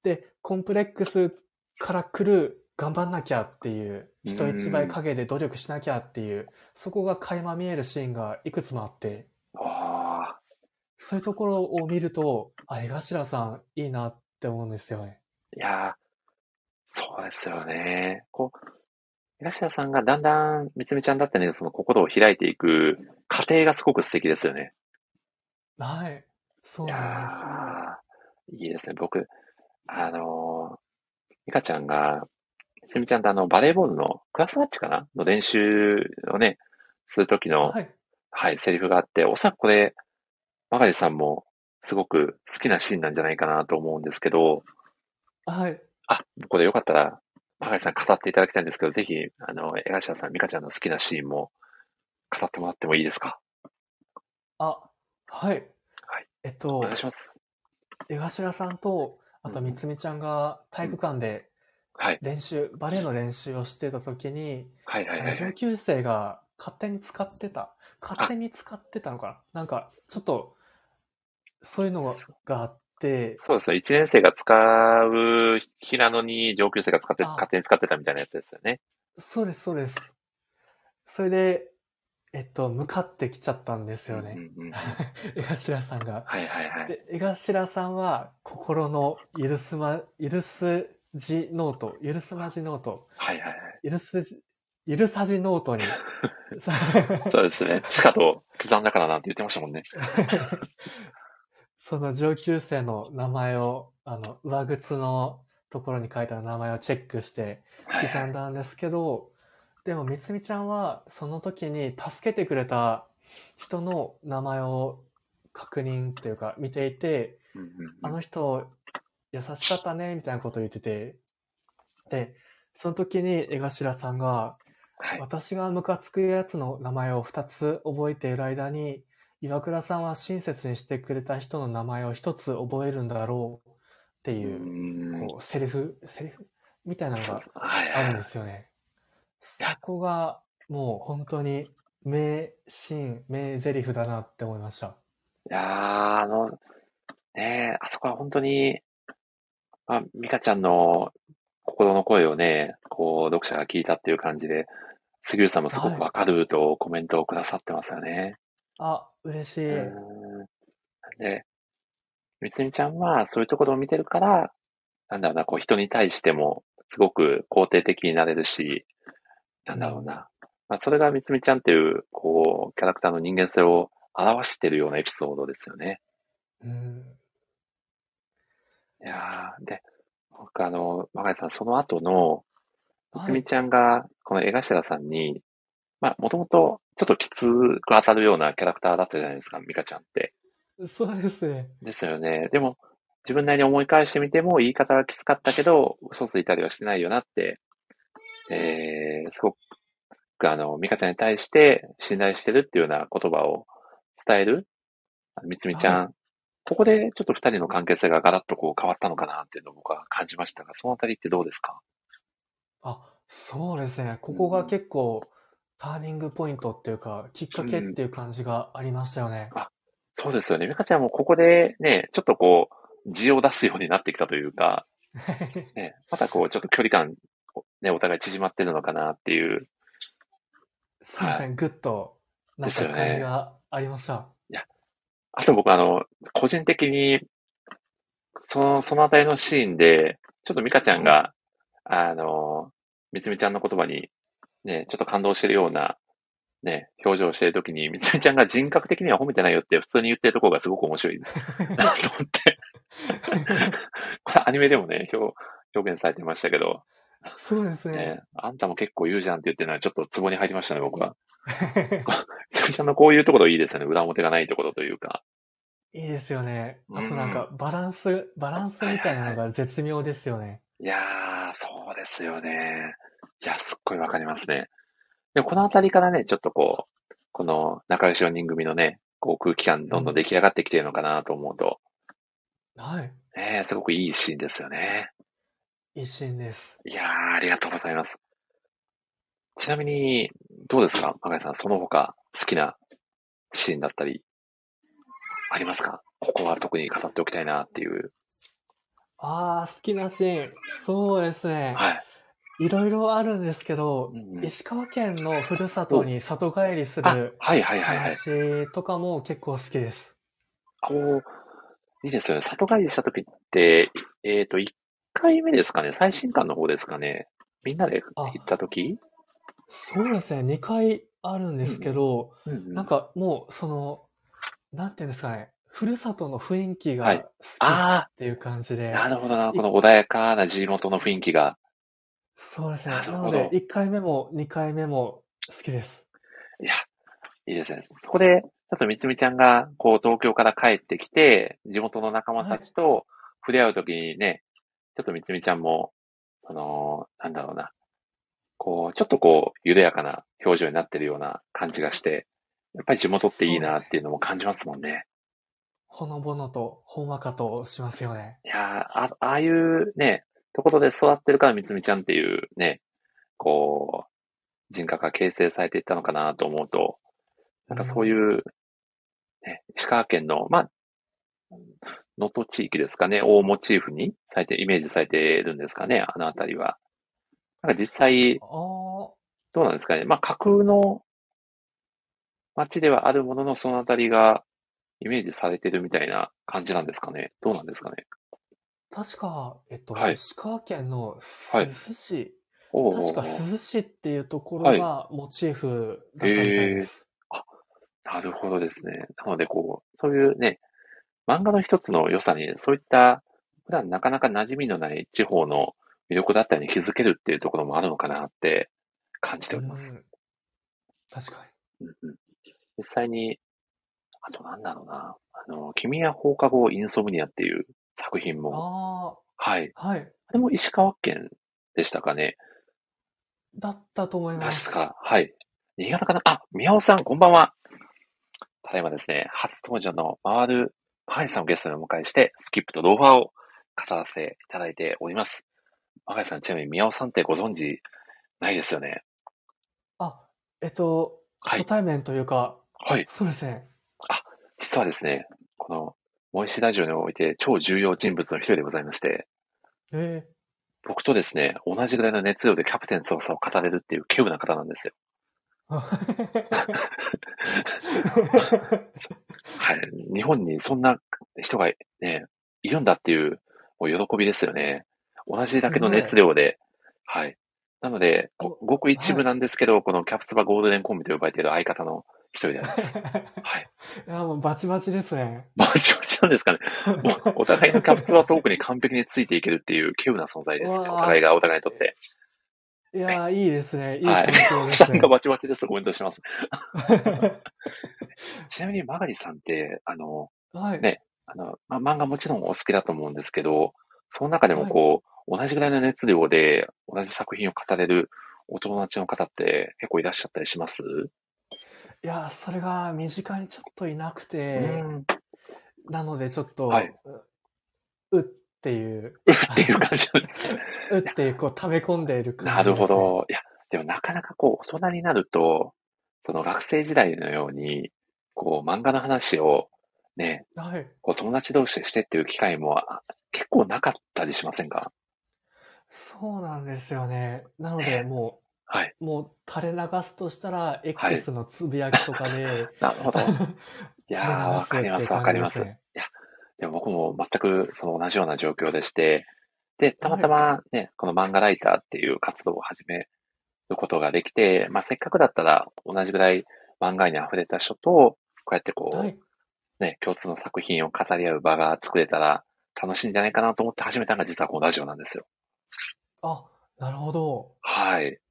で、コンプレックスから来る頑張んなきゃっていう、人一倍影で努力しなきゃっていう、そこが垣間見えるシーンがいくつもあって、そういうところを見ると、あ、江頭さんいいなって思うんですよね。いやー、そうですよね。こう、東田さんがだんだん、みつみちゃんだったね、その心を開いていく過程がすごく素敵ですよね。はい。そうなんー、いいですね。僕、あのー、ミカちゃんが、みつみちゃんとあの、バレーボールのクラスマッチかな？の練習をね、するときです。の、はい。はい、セリフがあって、おそらくこれ、マガリさんもすごく好きなシーンなんじゃないかなと思うんですけど、はい。あ、これよかったら、マガリさん語っていただきたいんですけど、ぜひ、あの、江頭さん、ミカちゃんの好きなシーンも語ってもらってもいいですか？あ、はい。はいえっとお願い、します。江頭さんと、あとうんみつみちゃんが体育館ではい。練習、バレエの練習をしてた時に、はいはいはいはい。上級生が勝手に使ってた。勝手に使ってたのかな？なんか、ちょっと、そういうのがあって、そうですね。1年生が使う日なのに上級生が使って、あ勝手に使ってたみたいなやつですよね。そうです、そうです。それで、えっと、向かってきちゃったんですよね。江頭さんが。はいはいはい。で、江頭さんは、心の許すま、許すじノート、許すまじノート、はいはいはい。許すじ、許さじノートに、さ そうですね。しかと刻んだからなんて言ってましたもんね。その上級生の名前を、あの、上靴のところに書いてある名前をチェックしてはい刻んだんですけど、でも、みつみちゃんは、その時に助けてくれた人の名前を確認っていうか見ていて、あの人、優しかったね、みたいなことを言ってて、で、その時に江頭さんが、はい。私がムカつくやつの名前を2つ覚えている間に、岩倉さんは親切にしてくれた人の名前を1つ覚えるんだろうってういう、こう、セリフ、セリフ？みたいなのがあるんで。すよね。そこが、もう本当に名シーン、名台詞だなって思いました。いやー、あの、ねえ、あそこは本当に、まあ、ミカちゃんの心の声をね、こう、読者が聞いたっていう感じで、杉浦さんもすごくわかるとコメントをくださってますよね。あ、嬉しい。うーん。で、みつみちゃんはそういうところを見てるから、なんだろうな、こう人に対してもすごく肯定的になれるし、なんだろうな。まあ、それがみつみちゃんっていう、こう、キャラクターの人間性を表しているようなエピソードですよね。うん。いやー、で、僕あの、マガイさん、その後の、みつはい。みちゃんが、この江頭さんに、まあ、もともと、ちょっときつく当たるようなキャラクターだったじゃないですか、ミカちゃんって。そうですね。ですよね。でも、自分なりに思い返してみても、言い方がきつかったけど、嘘ついたりはしてないよなって、えー、すごく、あの、ミカちゃんに対して信頼してるっていうような言葉を伝える、みつみちゃん。はいここでちょっと二人の関係性がガラッとこう変わったのかなっていうのを僕は感じましたが、そのあたりってどうですか？あ、そうですね。ここが結構、ターニングポイントっていうか、きっかけっていう感じがありましたよね。そうですよね。ミカちゃんもここでね、ちょっとこう、字を出すようになってきたというか、ね、またこう、ちょっと距離感、ね、お互い縮まってるのかなっていう。そうですね。ぐっと、なんかですよね感じがありました。あと僕あの、個人的に、その、そのあたりのシーンで、ちょっとミカちゃんが、あの、みつみちゃんの言葉に、ね、ちょっと感動してるような、ね、表情をしてるときに、みつみちゃんが人格的には褒めてないよって普通に言ってるところがすごく面白い なと思って。これアニメでもね、表、表現されてましたけど、そうですね。ね、あんたも結構言うじゃんって言ってるのはちょっとツボに入りましたね、僕は。みつみちゃんのこういうところいいですよね。裏表がないところというか。いいですよね。あとうんなんか、バランス、バランスみたいなのが絶妙ですよね。いやー、そうですよね。いや、すっごいわかりますね。でもこのあたりからね、ちょっとこう、この仲良し4人組のね、こう空気感どんどん出来上がってきてるのかなと思うと、はい。ね、すごくいいシーンですよね。いいシーンです。いやー、ありがとうございます。ちなみに、どうですか？マガイさん、その他好きなシーンだったり、ありますか？ここは特に飾っておきたいなっていう。ああ、好きなシーン。そうですね。はい。いろいろあるんですけど、うんうん石川県のふるさとに里帰りすある、はいはいはいはい。話とかも結構好きです。こう、いいですよね。里帰りした時って、えっ、と、1回目ですかね最新刊の方ですかねみんなで行った時？そうですね。2回あるんですけど、うんうんなんかもう、その、なんていうんですかね。ふるさとの雰囲気はいが好きっあていう感じで。あ、なるほどな。この穏やかな地元の雰囲気が。そうですね。なので、1回目も2回目も好きです。いや、いいですね。そこで、ちょっとみつみちゃんが、こう、東京から帰ってきて、地元の仲間たちと触れ合うときにね、ちょっとみつみちゃんも、その、なんだろうな。こう、ちょっとこう、緩やかな表情になってるような感じがして、やっぱり地元っていいなっていうのも感じますもんね。ほのぼのと、ほんわかとしますよね。いやーあ、ああいうね、ところで育ってるからみつみちゃんっていうね、こう、人格が形成されていったのかなと思うと、なんかそういう、ね、石川県の、まあ、能登地域ですかね、をモチーフにされて、イメージされてるんですかね、あのあたりは。なんか実際、どうなんですかね。まあ、架空の街ではあるものの、そのあたりがイメージされてるみたいな感じなんですかね。どうなんですかね。確か、えっと、はい。石川県のはい。珠洲市、おうおうおう確か珠洲市っていうところがモチーフだったみたいです。なるほどですね。なので、こう、そういうね、漫画の一つの良さに、そういった、普段なかなか馴染みのない地方の魅力だったりに気づけるっていうところもあるのかなって感じております。うん。確かうんうん。実際に、あとなんだろうな、あの、君は放課後インソムニアっていう作品に。も、あはい。あ、はい。あれも石川県でしたかね。だったと思います。確か、はい。新潟かな？あ、宮尾さん、こんばんは。ただいまですね、初登場の回るマガイさんをゲストにお迎えして、スキップとローファーを語らせていただいております。マガイさん、ちなみに宮尾さんってご存知ないですよね？あ、えっと、はい初対面というか、はい。そうですね。実はですね、この、モイシラジオにおいて超重要人物の一人でございまして、え僕とですね、同じぐらいの熱量でキャプテン翼を語れるっていう稀有な方なんですよ。はい。日本にそんな人がね、いるんだっていう、もう喜びですよね。同じだけの熱量で。はい。なので、ごごく一部なんですけど、このキャプツバゴールデンコンビと呼ばれている相方の一人でやります。はい。いや、もうバチバチですね。バチバチなんですかね。もうお互いのキャプツバトークに完璧についていけるっていう稀有な存在ですお互いがお互いにとって。いや、いいですね。いいですねさんが。バチバチですとコメントします。ちなみに、マガリさんって、あの、はい。ねあの、ま、漫画もちろんお好きだと思うんですけど、その中でもこう、同じぐらいの熱量で同じ作品を語れるお友達の方って結構いらっしゃったりします？いや、それが身近にちょっといなくうて、ん。なのでちょっと、はいううっていう、うっていう感じなんですね。うっていう、こう、溜め込んでいる感なるじです、ね。ほ。ど。いや、でもなかなかこう、大人になると、その学生時代のように、こう、漫画の話をね、はい。こう友達同士でしてっていう機会もあ結構なかったりしませんか？そうなんですよね。なのねで、もはい。う、もう垂れ流すとしたら、X のつぶやきとかで、なるほど。い垂やー、わかります、わかります。い。や、でも僕も全くその同じような状況でして、で、たまたまね、この漫画ライターっていう活動を始めることができて、まあせっかくだったら同じぐらい漫画愛に溢れた人と、こうやってこう、はい。ね、共通の作品を語り合う場が作れたら楽しいんじゃないかなと思って始めたのが実はこのラジオなんですよ。あ、なるほど。はい。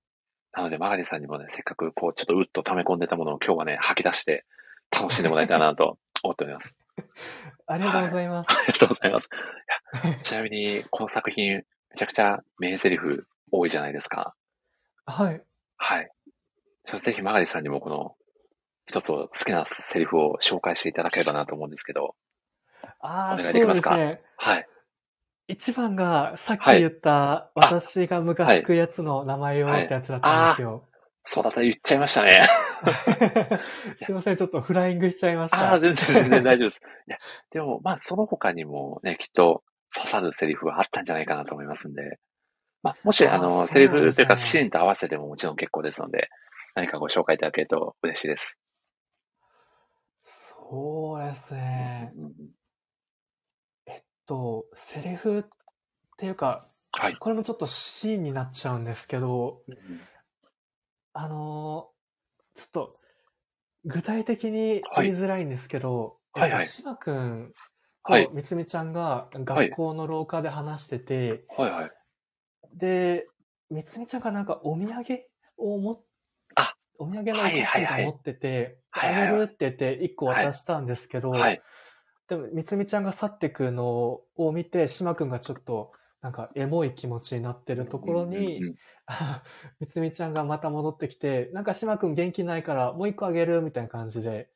なので、マガリさんにもね、せっかくこう、ちょっとうっと溜め込んでたものを今日はね、吐き出して楽しんでもらえたらなと 思っております。ありがとうございます。ありがとうございます。ちなみに、この作品、めちゃくちゃ名台詞多いじゃないですか。はい。はい。じゃあぜひ、マガリさんにもこの、一つ好きなセリフを紹介していただければなと思うんですけど。ああ、お願いできますか？ね。はい。一番が、さっきはい言った、私がムカつくやつの名前をはいってやつだったんですよ。そうだったら言っちゃいましたね。すいません、ちょっとフライングしちゃいましああ、た。全然全然大丈夫です。いや、でも、まあ、その他にもね、きっと刺さるセリフがあったんじゃないかなと思いますんで、まあ、もし、あーあの、そうセリなんですねフというか、シーンと合わせてももちろん結構ですので、何かご紹介いただけると嬉しいです。そうですね。うんうんえっと、セリフっていうか、はい。これもちょっとシーンになっちゃうんですけど、あのーちょっと、具体的に言いづらいんですけど、はいはいえっと、島くんはいとみつみちゃんがはい学校の廊下で話してて、はいはい。で、みつみちゃんがなんかお土産を持っあお土産のお菓子が持ってて、はいはいはいあげるって言って1個渡したんですけど、はい。でも、みつみちゃんが去ってくのを見て、島くんがちょっと、なんか、エモい気持ちになってるところに みつみちゃんがまた戻ってきて、なんか島くん元気ないから、もう一個あげるみたいな感じで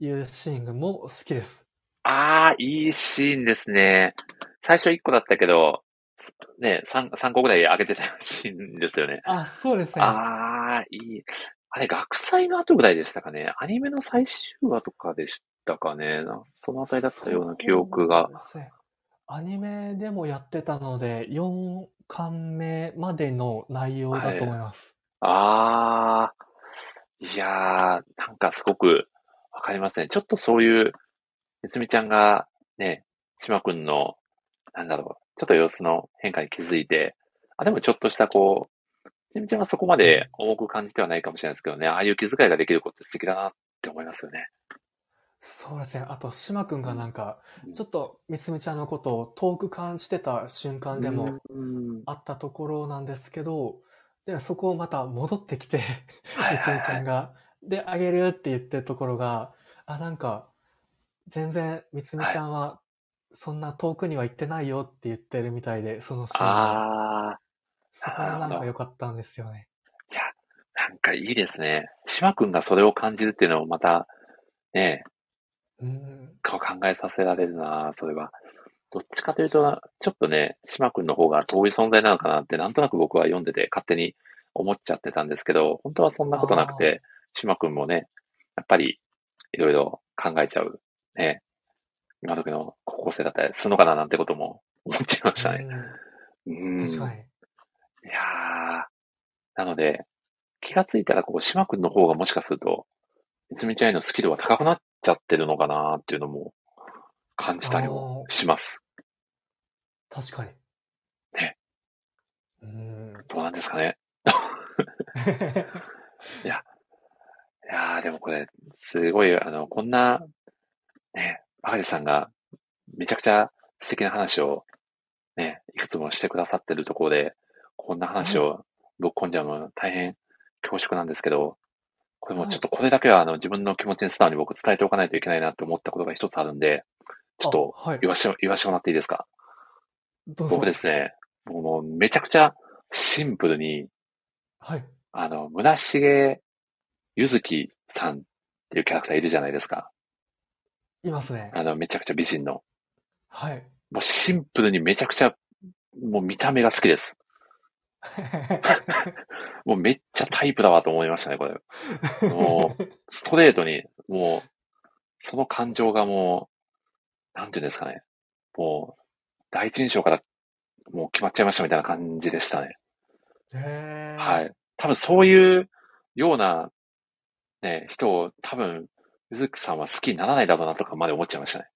言うシーンがもう好きです。ああ、いいシーンですね。最初1個だったけど、ね、3、三個ぐらい上げてたシーンですよね。あ、そうですね。ああ、いい。あれ、学祭の後ぐらいでしたかね。アニメの最終話とかでしたかね。なそのあたりだったような記憶が。アニメでもやってたので、4巻目までの内容だと思います。ああ、いやー、なんかすごくわかりますね。ちょっとそういう、みつみちゃんがね、しまくんの、なんだろう、ちょっと様子の変化に気づいて、あ、でもちょっとしたこう、みつみちゃんはそこまで重く感じてはないかもしれないですけどね、ああいう気遣いができることって素敵だなって思いますよね。そうですね。あと、島くんがなんかうん、ちょっとみつみちゃんのことを遠く感じてた瞬間でも、うん、あったところなんですけど、でそこをまた戻ってきて、はいみつみちゃんが、で、あげるって言ってるところが、あ、なんか、全然みつみちゃんは、そんな遠くには行ってないよって言ってるみたいで、そのシーンが。ああ、そこがなんか良かったんですよね。いや、なんかいいですね。島くんがそれを感じるっていうのもまた、ね、うん。考えさせられるな、それは。どっちかというと、ちょっとね、島くんの方が遠い存在なのかなって、なんとなく僕は読んでて勝手に思っちゃってたんですけど、本当はそんなことなくて、島くんもね、やっぱりいろいろ考えちゃう、ね、今時の高校生だったりするのかななんてことも思っちゃいましたね。ううん。ん、確かに。いやー、なので、気がついたら、こう、島くんの方がもしかすると、みつみちゃんへのスキルは高くなっちゃってるのかなっていうのも感じたりもします。確かに。ね。うん。どうなんですかね。いややー、でもこれ、すごい、あの、こんな、ね、バカリさんが、めちゃくちゃ素敵な話を、ね、いくつもしてくださってるところで、こんな話をぶっ込んじゃうのは大変恐縮なんですけど、これもちょっとこれだけはあの自分の気持ちに素直に僕伝えておかないといけないなって思ったことが一つあるんで、ちょっとあはい言わして、言わしてもらっていいですか？どうぞ。僕ですね、僕もうめちゃくちゃシンプルに、はい。あの、村重ゆずきさんっていうキャラクターいるじゃないですか。いますね。あの、めちゃくちゃ美人の。はい。もうシンプルにめちゃくちゃ、もう見た目が好きです。もうめっちゃタイプだわと思いましたね、これ。もう、ストレートに、もう、その感情がもう、なんていうんですかね。もう、第一印象からもう決まっちゃいましたみたいな感じでしたね。へーはい。多分そういうような、ね、人を多分、ゆずきさんは好きにならないだろうなとかまで思っちゃいましたね。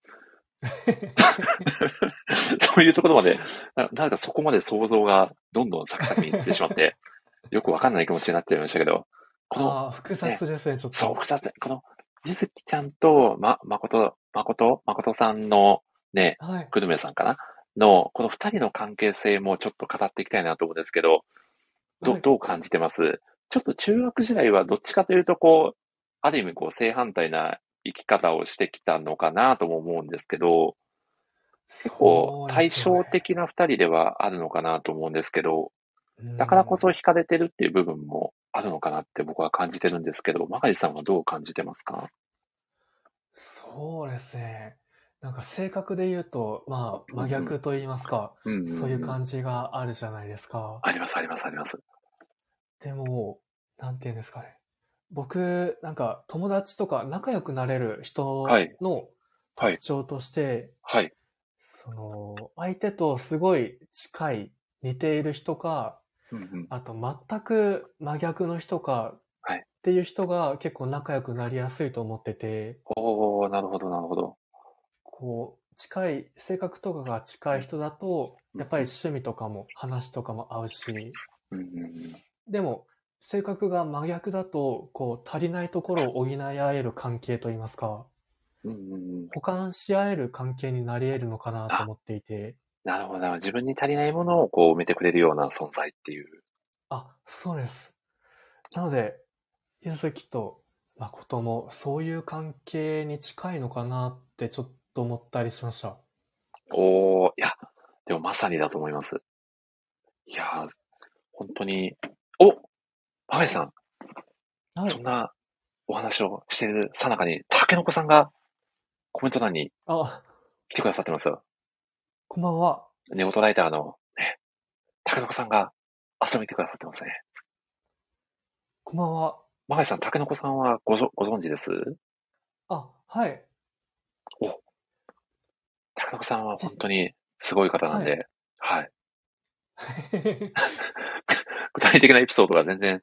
そういうところまで、ななんかそこまで想像がどんどんサクサクにいってしまって、よくわかんない気持ちになっちゃいましたけど、この、複雑ですね、ちょっと。そう、複雑この、ゆずきちゃんと、ま、まこと、まこと、まことさんのね、はい。くるめさんかな？の、この二人の関係性もちょっと語っていきたいなと思うんですけど、どはいどう感じてます？ちょっと中学時代はどっちかというと、こう、ある意味こう正反対な生き方をしてきたのかなとも思うんですけど、結構対照的な二人ではあるのかなと思うんですけど、だからこそ惹かれてるっていう部分もあるのかなって僕は感じてるんですけど、マガジさんはどう感じてますか？そうですね。なんか性格で言うと、まあ、真逆と言いますか、うんそういう感じがあるじゃないですか。あります、あります、あります。でも、なんて言うんですかね。僕、なんか友達とか仲良くなれる人はいのはい。特、徴として、はい。その、相手とすごい近い、似ている人か、うんうん。あと全く真逆の人か、はい。っていう人が結構仲良くなりやすいと思ってて、おー、なるほど、なるほど。こう、近い、性格とかが近い人だと、やっぱり趣味とかも話とかも合うし、うんうんうん。でも、性格が真逆だと、こう、足りないところを補い合える関係といいますか、うんうんうん補完し合える関係になり得るのかなと思っていて、なるほどな。自分に足りないものをこう埋めてくれるような存在っていう。あ、そうです。なので、ゆずきと誠もそういう関係に近いのかなってちょっと思ったりしました。おー、いや、でもまさにだと思います。いやー、本当に、おマガイさん、はい。そんなお話をしているさなかに、たけのこさんがコメント欄にあ、来てくださってますよ。こんばんは。ネオトライターのね、たけのこさんが遊びに来てくださってますね。こんばんは。マガイさん、たけのこさんはごぞご存知です？あ、はい。たけのこさんは本当にすごい方なんで、はい。具体的なエピソードが全然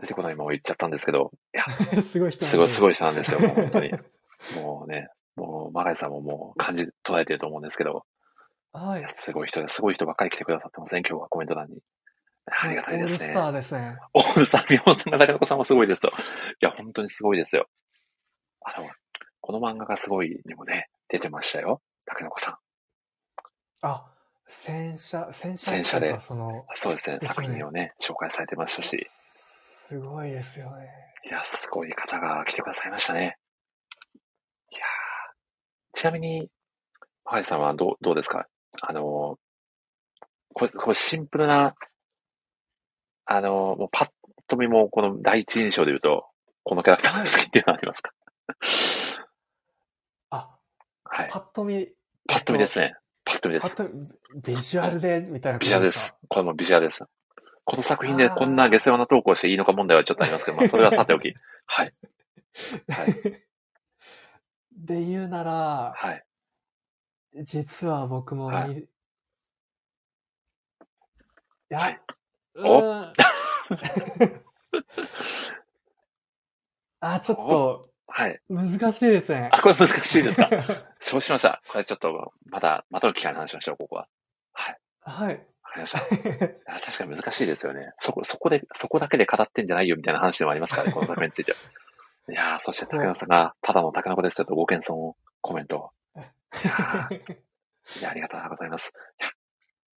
出てこないまま言っちゃったんですけど、いや、すごい人すごい、すごい。い人なんですよ、もう本当に。もうね、もう、マガイさんももう感じ、捉えてると思うんですけど、はい。すごい人ですごい人ばっかり来てくださってますね、今日はコメント欄に。ありがたいですね。オールスターですね。オールスター、宮本さんが竹中さんもすごいですと。いや、本当にすごいですよ。あの、この漫画がすごいにもね、出てましたよ。竹中さん。あ、戦車、戦車戦車でその、そうですね、作品をね、紹介されてましたし。すごいですよね。いや、すごい方が来てくださいましたね。いやーちなみに、マイさんはどう、どうですか？あのー、これ、これシンプルな、あのー、もうパッと見もこの第一印象で言うと、このキャラクターが好きっていうのはありますか？あ、はい。パッと見、パッと見ですね。パッです。ビジュアルで、みたいなビジュアルです。これもビジュアルです。この作品でこんな下世話な投稿をしていいのか問題はちょっとありますけど、まあそれはさておき。はい。はい。で言うなら、はい。実は僕も見、はいい、や、はいうーん あ、ちょっとはい。難しいですね。あ、これ難しいですか？そうしました。これちょっと、また、またの機会に話しましょう、ここは。はい。はい。わかりました。あ確かに難しいですよね。そこ、そこで、そこだけで語ってんじゃないよみたいな話でもありますからね、この作品については。いやー、そして竹野さんが、ただの竹の子ですよとご謙遜コメント。いやー いや、ありがとうございます。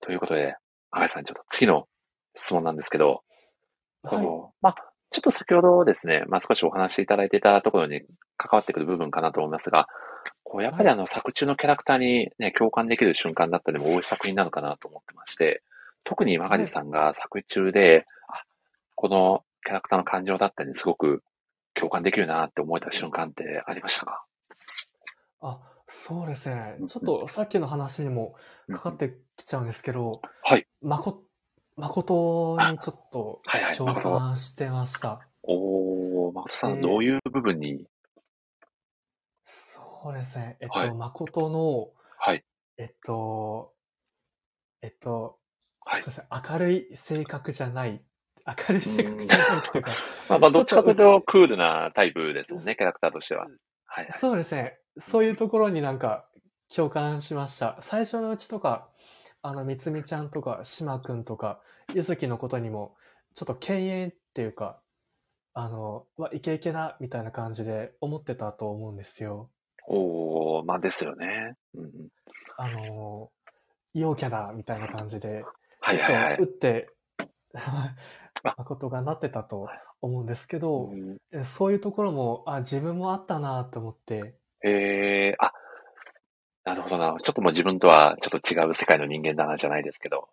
ということで、赤井さん、ちょっと次の質問なんですけど、はい。まあ、ちょっと先ほどですね、まあ少しお話しいただいていたところに関わってくる部分かなと思いますが、こうやっぱりあの作中のキャラクターにね、共感できる瞬間だったりも多い作品なのかなと思ってまして、特にマガリさんが作中で、あ、このキャラクターの感情だったりにすごく共感できるなって思えた瞬間ってありましたか？あ、そうですね。ちょっとさっきの話にもかかってきちゃうんですけど、はい。まこ、誠にちょっとはいはい共感してました。おー、誠さん、でどういう部分に、そうですね。えっはいと、誠の、はい、えっと、えっと、はいそう。ですね。明るい性格じゃない。明るい性格じゃないっていうか、まあまあ、どっちかというとクールなタイプですもんね、キャラクターとしては。はいはい。そうですね。そういうところになんか共感しました。最初のうちとか、あの、みつみちゃんとか、しまくんとか、ゆずきのことにも、ちょっと敬遠っていうか、あの、わ、イケイケだ、みたいな感じで思ってたと思うんですよ。おー、まあですよね。うんうん、あの、陽キャだ、みたいな感じで、はいはいはいちょっと打っ。て、誠がなってたと思うんですけど、うんえそういうところも、あ、自分もあったなと思って、えー、あ、なるほどな。ちょっともう自分とはちょっと違う世界の人間だなじゃないですけど、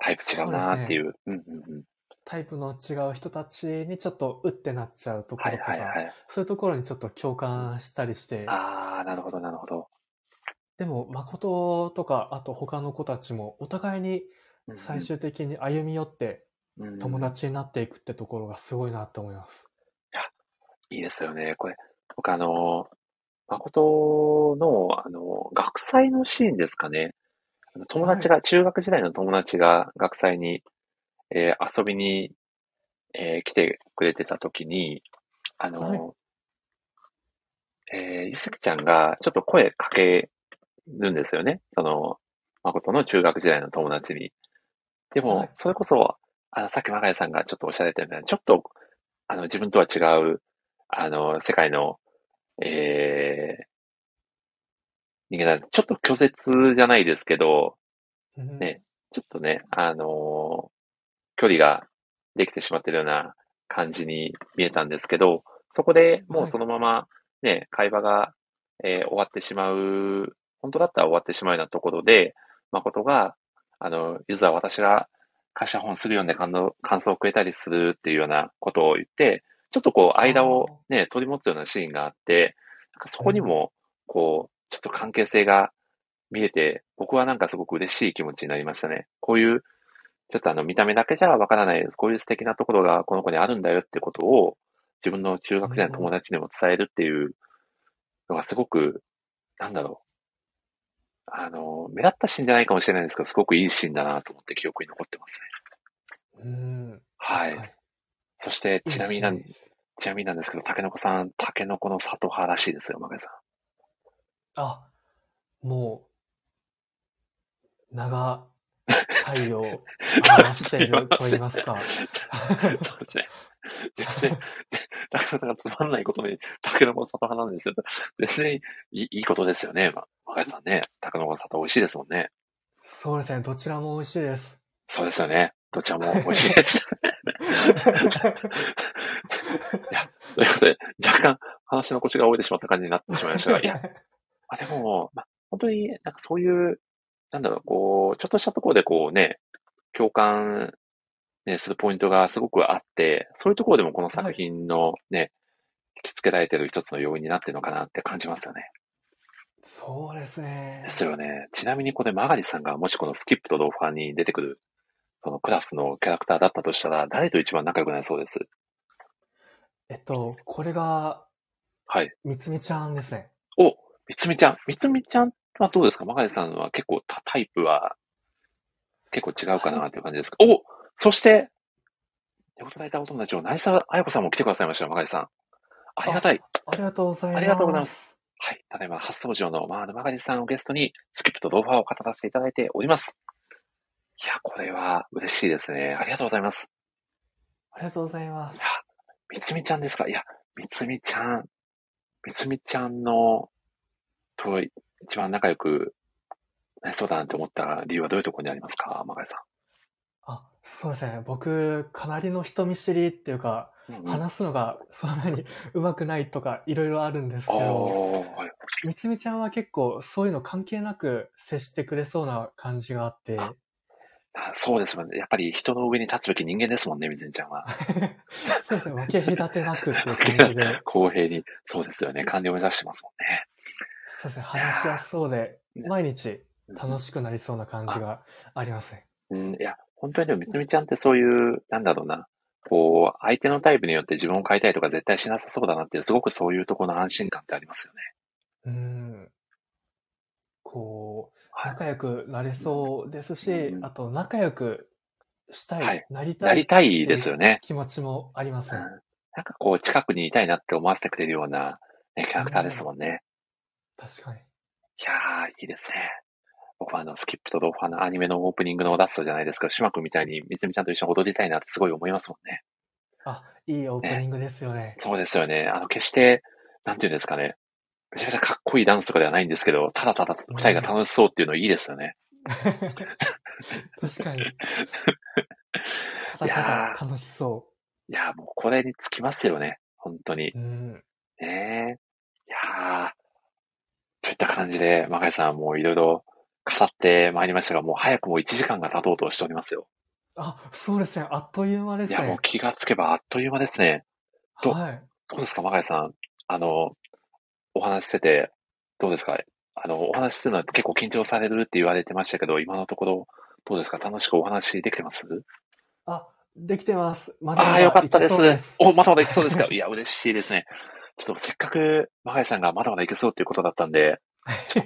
タイプ違うなっていう。うんうんうん。タイプの違う人たちにちょっとうってなっちゃうとこはいろとか、はいはい。そういうところにちょっと共感したりして、あー、なるほどなるほど。でも誠とか、あと他の子たちもお互いに最終的に歩み寄ってうん友達になっていくってところがすごいなと思います。いいですよね。これ、僕あの、誠の、あの、学祭のシーンですかね。友達が、中学時代の友達が学祭に、えー遊びに、えー来てくれてた時に、あの、はいえーゆすきちゃんがちょっと声かけるんですよね。その、誠の中学時代の友達に。でも、はいそれこそ、あの、さっきマガヤさんがちょっとおっしゃられたように、ちょっと、あの、自分とは違う、あの、世界の、えー。ちょっと拒絶じゃないですけど、うんねちょっとね、あのー距離ができてしまってるような感じに見えたんですけど、そこでもうそのままね、会話が、えー終わってしまう、本当だったら終わってしまうようなところで、誠が、あの、ゆずは私が会社本すぐ読んで感動感想をくれたりするっていうようなことを言って、ちょっとこう間をね、取り持つようなシーンがあって、なんかそこにも、こう、ちょっと関係性が見えて、僕はなんかすごく嬉しい気持ちになりましたね。こういう、ちょっとあの見た目だけじゃわからないです。こういう素敵なところがこの子にあるんだよってことを自分の中学時代の友達にも伝えるっていうのがすごく、なんだろう。あの、目立ったシーンじゃないかもしれないんですけど、すごくいいシーンだなと思って記憶に残ってますね。うん。はい。そして、ちなみになんちなみになんですけど、タケノコさん、タケノコの里派らしいですよ、マガさん。あ、もう、長、太陽を表していると言いますか。そうですね。全然、タケノコさんがつまんないことに、タケノコの里派なんですよ。全然いいいいことですよね、まマガさんね。タケノコの里美味しいですもんね。そうですね、どちらも美味しいです。そうですよね。どちらも美味しいです。いや、ということで、若干話の腰が折れてしまった感じになってしまいましたが、いや、あ、でも、まあ、本当になんかそういう、なんだろう、こう、ちょっとしたところでこうね、共感、ね、するポイントがすごくあって、そういうところでもこの作品のね、引き付けられてる一つの要因になってるのかなって感じますよね。そうですねで。すよね。ちなみにこれ、マガリさんがもしこのスキップとローファーに出てくる、そのクラスのキャラクターだったとしたら、誰と一番仲良くなりそうです？えっと、これが、はい。みつみちゃんですね。お、みつみちゃん。みつみちゃんはどうですか？マガリさんは結構タタイプは結構違うかなっていう感じですか、おそして、手応えたお友達の成沢彩子さんも来てくださいましたよ、マガリさん。ありがたい。ありがとうございます。ありがとうございます。はい。ただいま初登場のマーヌ・マガリさんをゲストに、スキップとドーファーを語らせていただいております。いや、これは嬉しいですね。ありがとうございます。ありがとうございます。みつみちゃんですか？いや、みつみちゃん、みつみちゃんの、と一番仲良くなりそうだなって思った理由はどういうところにありますか？マガイさあ、そうですね。僕、かなりの人見知りっていうか、ん。うんうん、話すのがそんなに 上手くないとか、いろいろあるんですけど、みつみちゃんは結構そういうの関係なく接してくれそうな感じがあって、そうですもんね。やっぱり人の上に立つべき人間ですもんね、みつみちゃんは。そうですね。分け隔てなくっていう 感じで、公平に。そうですよね。官僚を目指してますもんね。そうですね。話しやすそうで、ね毎日楽しくなりそうな感じがありますね。うん、いや、本当にでも、みつみちゃんってそういう、なんだろうな、こう、相手のタイプによって自分を変えたいとか絶対しなさそうだなっていう、すごくそういうところの安心感ってありますよね。うん。こう、はい。仲良くなれそうですし、うんあと仲良くしたい、はいなりたないりたいですよね。気持ちもありますん。なんかこう、近くにいたいなって思わせてくれるような、ね、キャラクターですもんね。確かに。いやー、いいですね。僕はあの、スキップとドーファーのアニメのオープニングのラストじゃないですけど、島君みたいにみつみちゃんと一緒に踊りたいなってすごい思いますもんね。あ、いいオープニングですよね。そうですよね。あの、決して、なんていうんですかね。めちゃめちゃかっこいいダンスとかではないんですけど、ただただ二人が楽しそうっていうのいいですよね。確かに。ただただ楽しそいやー、もうこれにつきますよね。本当に。う。うん。ねえ。いやー、といった感じで、マガイさんもういろいろ語ってまいりましたが、もう早くも1時間が経とうとしておりますよ。あ、そうですね。あっという間ですいや、もうね。気がつけばあっという間ですね。とはい。どうですか、マガイさん。あの、お話ししてて、どうですか？あの、お話しするのは結構緊張されるって言われてましたけど、今のところ、どうですか？楽しくお話できてます？あ、できてます。まだああー、まだよかったでいけそうですす。お、まだまだいけそうですか？いや、嬉しいですね。ちょっとせっかく、マガイさんがまだまだいけそうっていうことだったんで、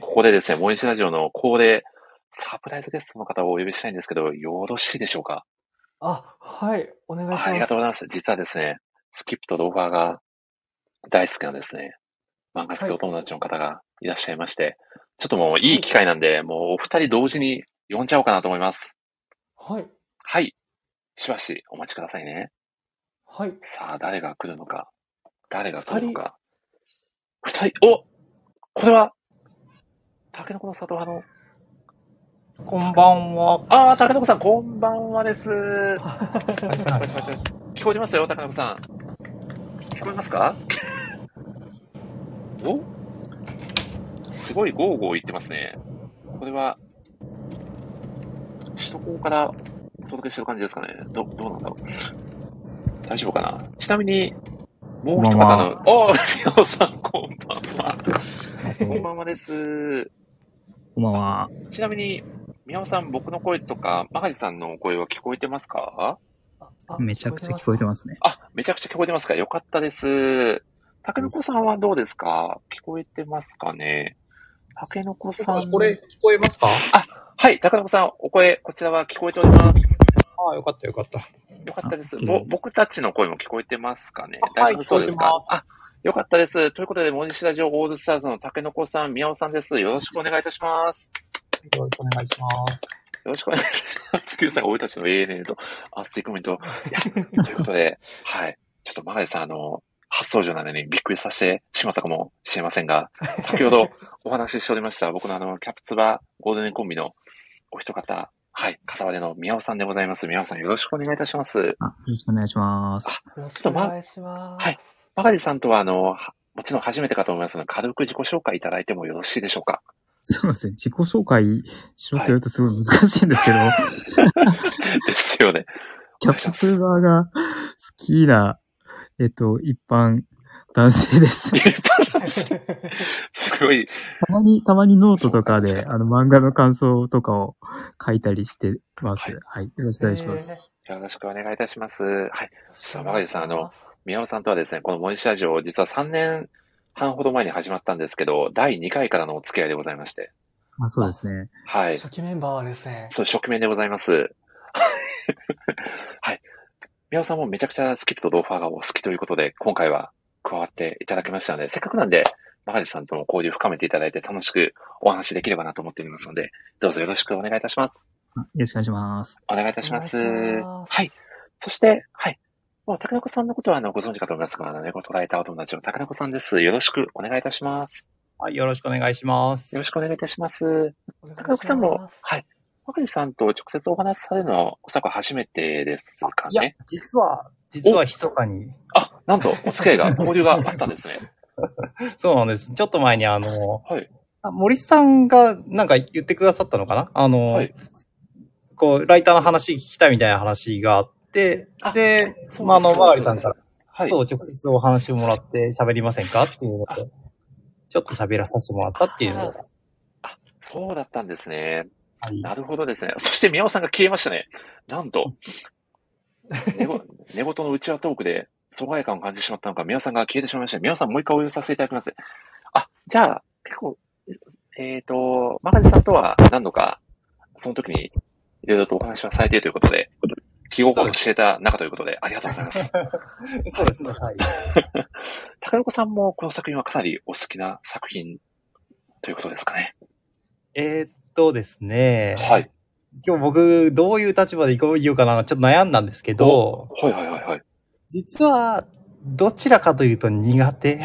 ここでですね、モイシラジオのここでサプライズゲストの方をお呼びしたいんですけど、よろしいでしょうか？あ、はい。お願いします。ありがとうございます。実はですね、スキップとローファーが大好きなですね、漫画好きお友達の方がいらっしゃいまして、ちょっともういい機会なんで、もうお二人同時に呼んじゃおうかなと思います。はい。はい。しばしお待ちくださいね。はい。さあ、誰が来るのか。誰が来るのか。二人、おこれは、タケノコの里派の、こんばんは。ああ、タケノコさん、こんばんはです。は い聞こえてますよ、タケノコさん。聞こえますか？お？すごいゴーゴー言ってますね。これは、首都高からお届けしてる感じですかね。ど、どうなんだろう。大丈夫かな？ちなみに、もう一方の、おー、みおさん、こんばんは。こんばんはです。こんばんは。ちなみに、宮尾さん、僕の声とか、マガジさんの声は聞こえてますか？あめちゃくちゃ聞こえてまますね。あ、めちゃくちゃ聞こえてますか？よかったです。たけのこさんはどうですか？聞こえてますかね？たけのこさん。これ、聞こえますか？はい、たけのこさん、お声、こちらは聞こえております。ああ、よかったよかった。よかったです。ぼ僕たちの声も聞こえてますかね？あ大丈夫そうですか、あ、よかったです。ということで、モニシラジオオールスターズのたけのこさん、宮尾さんです。よろしくお願いいたします。よろしくお願いします。よろしくお願いします。Q さんが俺たちの ANA と熱いコメント。いや、ということで、はい。ちょっとマガジさん、あの、初登場なのにびっくりさせてしまったかもしれませんが、先ほどお話ししておりました、僕のあの、キャプツバゴールデンコンビのお一方、はい、片割れの宮尾さんでございます。宮尾さんよろしくお願いいたします。あ、よろしくお願いします。す。よろしくお願いします。はいマガジさんとは、あの、はもちろん初めてかと思いますので、軽く自己紹介いただいてもよろしいでしょうか？そうですね。自己紹介しろって言われるとすごい難しいんですけど、ですよね。キャプツーバーが好きな、えっと、一般男性です。すごい、たまに、たまにノートとかで、あの、漫画の感想とかを書いたりしてます。はいはい。よろしくお願いします。えーよろしくお願いいたします。はい。よろしくお願いしますまがりさんあのみやおさんとはですね、このモニシラジオ、実は3年半ほど前に始まったんですけど、第2回からのお付き合いでございまして。あ、そうですね。はい。初期メンバーですね。そう、初期メンでございます。はい。みやおさんもめちゃくちゃスキップとローファーがお好きということで、今回は加わっていただきましたので、せっかくなんで、マガジさんとも交流深めていただいて楽しくお話できればなと思っておりますので、どうぞよろしくお願いいたします。あよろしくお願いします。お願いいたします。ますはい。そして、はい。もう、竹中さんのことは、あの、ご存知かと思いますが、あの、猫トライターお友達の竹中さんです。よろしくお願いいたします。はい、よろしくお願いしますよろ。しくお願いいたします。お願いし竹中さんもま、すはい。若林さんと直接お話しされるのは、おそらく初めてですかいやね。、実は、実は密かに、あ、なんと、お付き合いが、交流があったんですね。そうなんです。ちょっと前にあの、はい。あ森さんがなんか言ってくださったのかな？あの、はいこう、ライターの話聞きたいみたいな話があって、あで、まあ、あの、マガリさんから、はい。そう、直接お話をもらって喋りませんか？っていうので、ちょっと喋らさせてもらったっていうのが、そうだったんですね。はい。なるほどですね。そして宮尾さんが消えましたね。なんと、寝ご寝言の内輪トークで疎外感を感じてしまったのか、宮尾さんが消えてしまいました。宮尾さんもう一回お呼びさせていただきます。あ、じゃあ、結構、えっ、と、マガジさんとは何度か、その時にいろいろとお話はされているということで、気心を知れた仲ということで、ありがとうございます。そうですね、はい。高岡さんもこの作品はかなりお好きな作品ということですかね。えーっとですね、はい。今日僕、どういう立場で行こう言おうかな、ちょっと悩んだんですけど、はいはいはいはい。実は、どちらかというと苦手。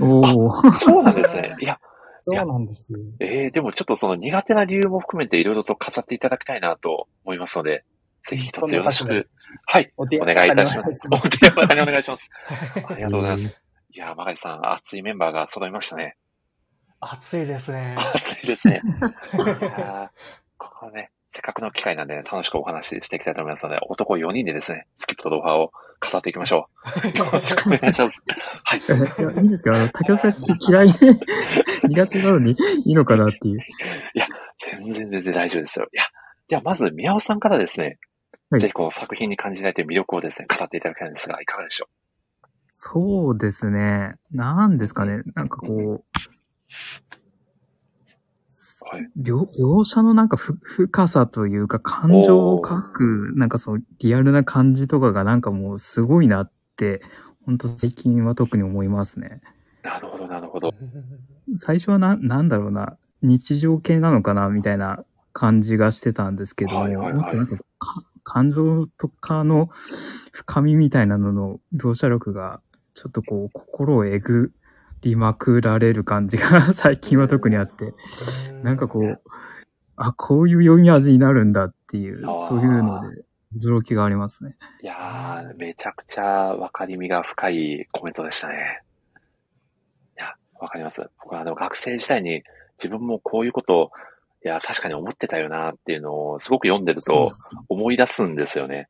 おお。そうなんですね。いや、そうなんです。えー、でもちょっとその苦手な理由も含めていろいろと語っていただきたいなと思いますので、ぜひ一つよろしく、はい、お手お願いいたします。おお願いし手柔らかにお願いします。ありがとうございます。いやー、マガジさん、熱いメンバーが揃いましたね。暑いですね。熱いですね。いやーここはね、せっかくの機会なんで、ね、楽しくお話ししていきたいと思いますので、男4人でですね、スキップと動画を語っていきましょう。よろしくお願いします。はい。いやいいですか？あの、竹尾さんって嫌い、苦手なのにいいのかなっていう。全然全然大丈夫ですよ。いや、ではまず宮尾さんからですね、はいぜひこの作品に感じられている魅力をですね、語っていただきたいんですが、いかがでしょそうですね。なんですかね。なんかこう、うはい。描描写のなんかふ深さというか感情を書く、なんかそうリアルな感じとかがなんかもうすごいなって、本当最近は特に思いますね。なるほど、なるほど。最初はな、なんだろうな、日常系なのかなみたいな感じがしてたんですけども、はいはいはいもっとなんかか感情とかの深みみたいなのの描写力がちょっとこう心をえぐりまくられる感じが 最近は特にあって、なんかこう、あ、こういう読み味になるんだっていうそういうので驚きがありますね。いやー、めちゃくちゃ分かりみが深いコメントでしたね。いや、わかります。僕はあの学生時代に自分もこういうことを、いや、確かに思ってたよなっていうのをすごく読んでると思い出すんですよね。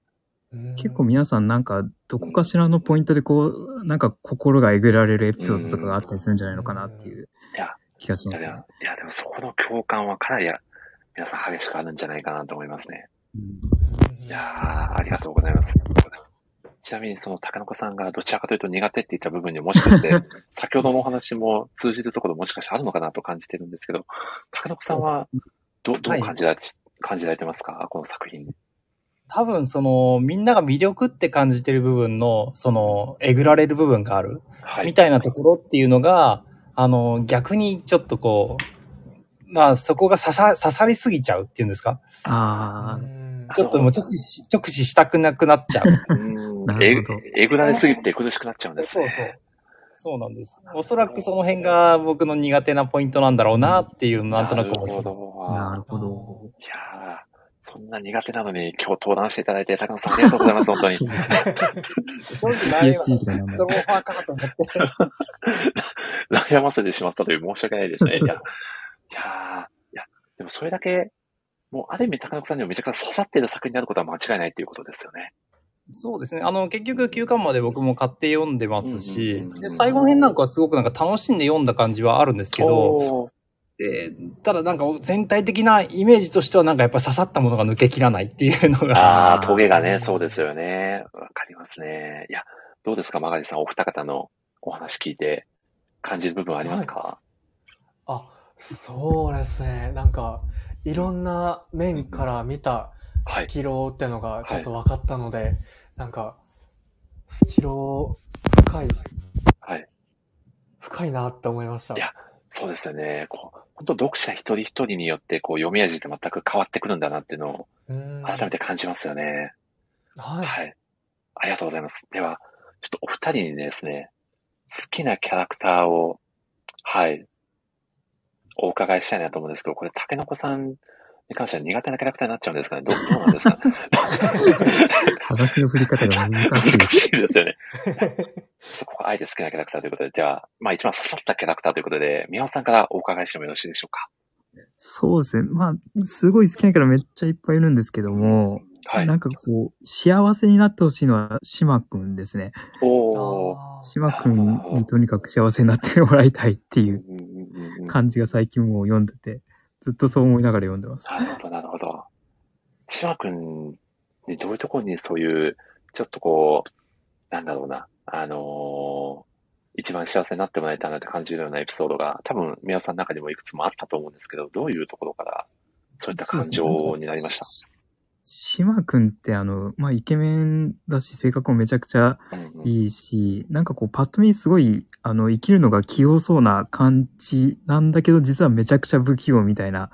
結構皆さんなんかどこかしらのポイントでこう、なんか心がえぐられるエピソードとかがあったりするんじゃないのかなっていういや気がしいや、ますねでも。いやでもそこの共感はかなり皆さん激しくあるんじゃないかなと思いますね。うんいやー、ありがとうございます。ちなみに、その、高中さんがどちらかというと苦手って言った部分にもしかして、先ほどのお話も通じるところもしかしてあるのかなと感じてるんですけど、高中さんは、ど、どう感じられ、感じられてますか？この作品。多分その、みんなが魅力って感じてる部分の、その、えぐられる部分がある、はい。みたいなところっていうのが、あの、逆にちょっとこう、まあそこが刺さ、刺さりすぎちゃうっていうんですか？あちょっともう直視、直視したくなくなっちゃう。ええぐられすぎて苦しくなっちゃうんですそうね。そう。そうなんです。おそらくその辺が僕の苦手なポイントなんだろうなっていうのなんとなく思ってます。あ、なるほど。いやー、そんな苦手なのに今日登壇していただいて、高野さんありがとうございます、本当に。そう正直悩みま PSG した。とかなんだドローファーかと思って。悩ませてしまったという申し訳ないですね。いや、いやーいや、でもそれだけ、もうある意味高野さんにもめちゃくちゃ刺さっている作品であることは間違いないっていうことですよね。そうですね。あの、結局9巻まで僕も買って読んでますしで、最後の辺なんかはすごくなんか楽しんで読んだ感じはあるんですけど、おーでただなんか全体的なイメージとしてはなんかやっぱ刺さったものが抜けきらないっていうのが、ああ、峠がね、そうですよね。わかりますね。いや、どうですか、マガジさん、お二方のお話聞いて感じる部分はありますか、あ、そうですね。なんか、いろんな面から見たはいス。キローってのがちょっと分かったので、なんか、スキロー深い、はい。深いなって思いました。いやそうですよね。こう本当読者一人一人によってこう読み味って全く変わってくるんだなっていうのを改めて感じますよね。はい。はい。ありがとうございます。では、ちょっとお二人にですね、好きなキャラクターを、はい、お伺いしたいなと思うんですけど、これ、タケノコさんに関しては苦手なキャラクターになっちゃうんですかねどうどうなんですかね話の振り方が難難しい。しいですよね。ちょっとここ、あえて好きなキャラクターということで、では、まあ一番刺さったキャラクターということで、宮尾さんからお伺いしてもよろしいでしょうかそうですね。まあ、すごい好きなキャラめっちゃいっぱいいるんですけども、はい。なんかこう、幸せになってほしいのは島くんですね。お島くんにとにかく幸せになってもらいたいっていう感じが最近もう読んでて、ずっとそう思いながら読んでます。なるほど、なるほど。島くんにどういうところにそういう、ちょっとこう、なんだろうな、あのー一番幸せになってもらいたいなって感じるようなエピソードが、多分、宮尾さんの中にもいくつもあったと思うんですけど、どういうところから、そういった感情になりました？島くんってあの、まあ、イケメンだし、性格もめちゃくちゃうんうんいいし、なんかこう、パッと見すごい、あの、生きるのが器用そうな感じなんだけど、実はめちゃくちゃ不器用みたいな、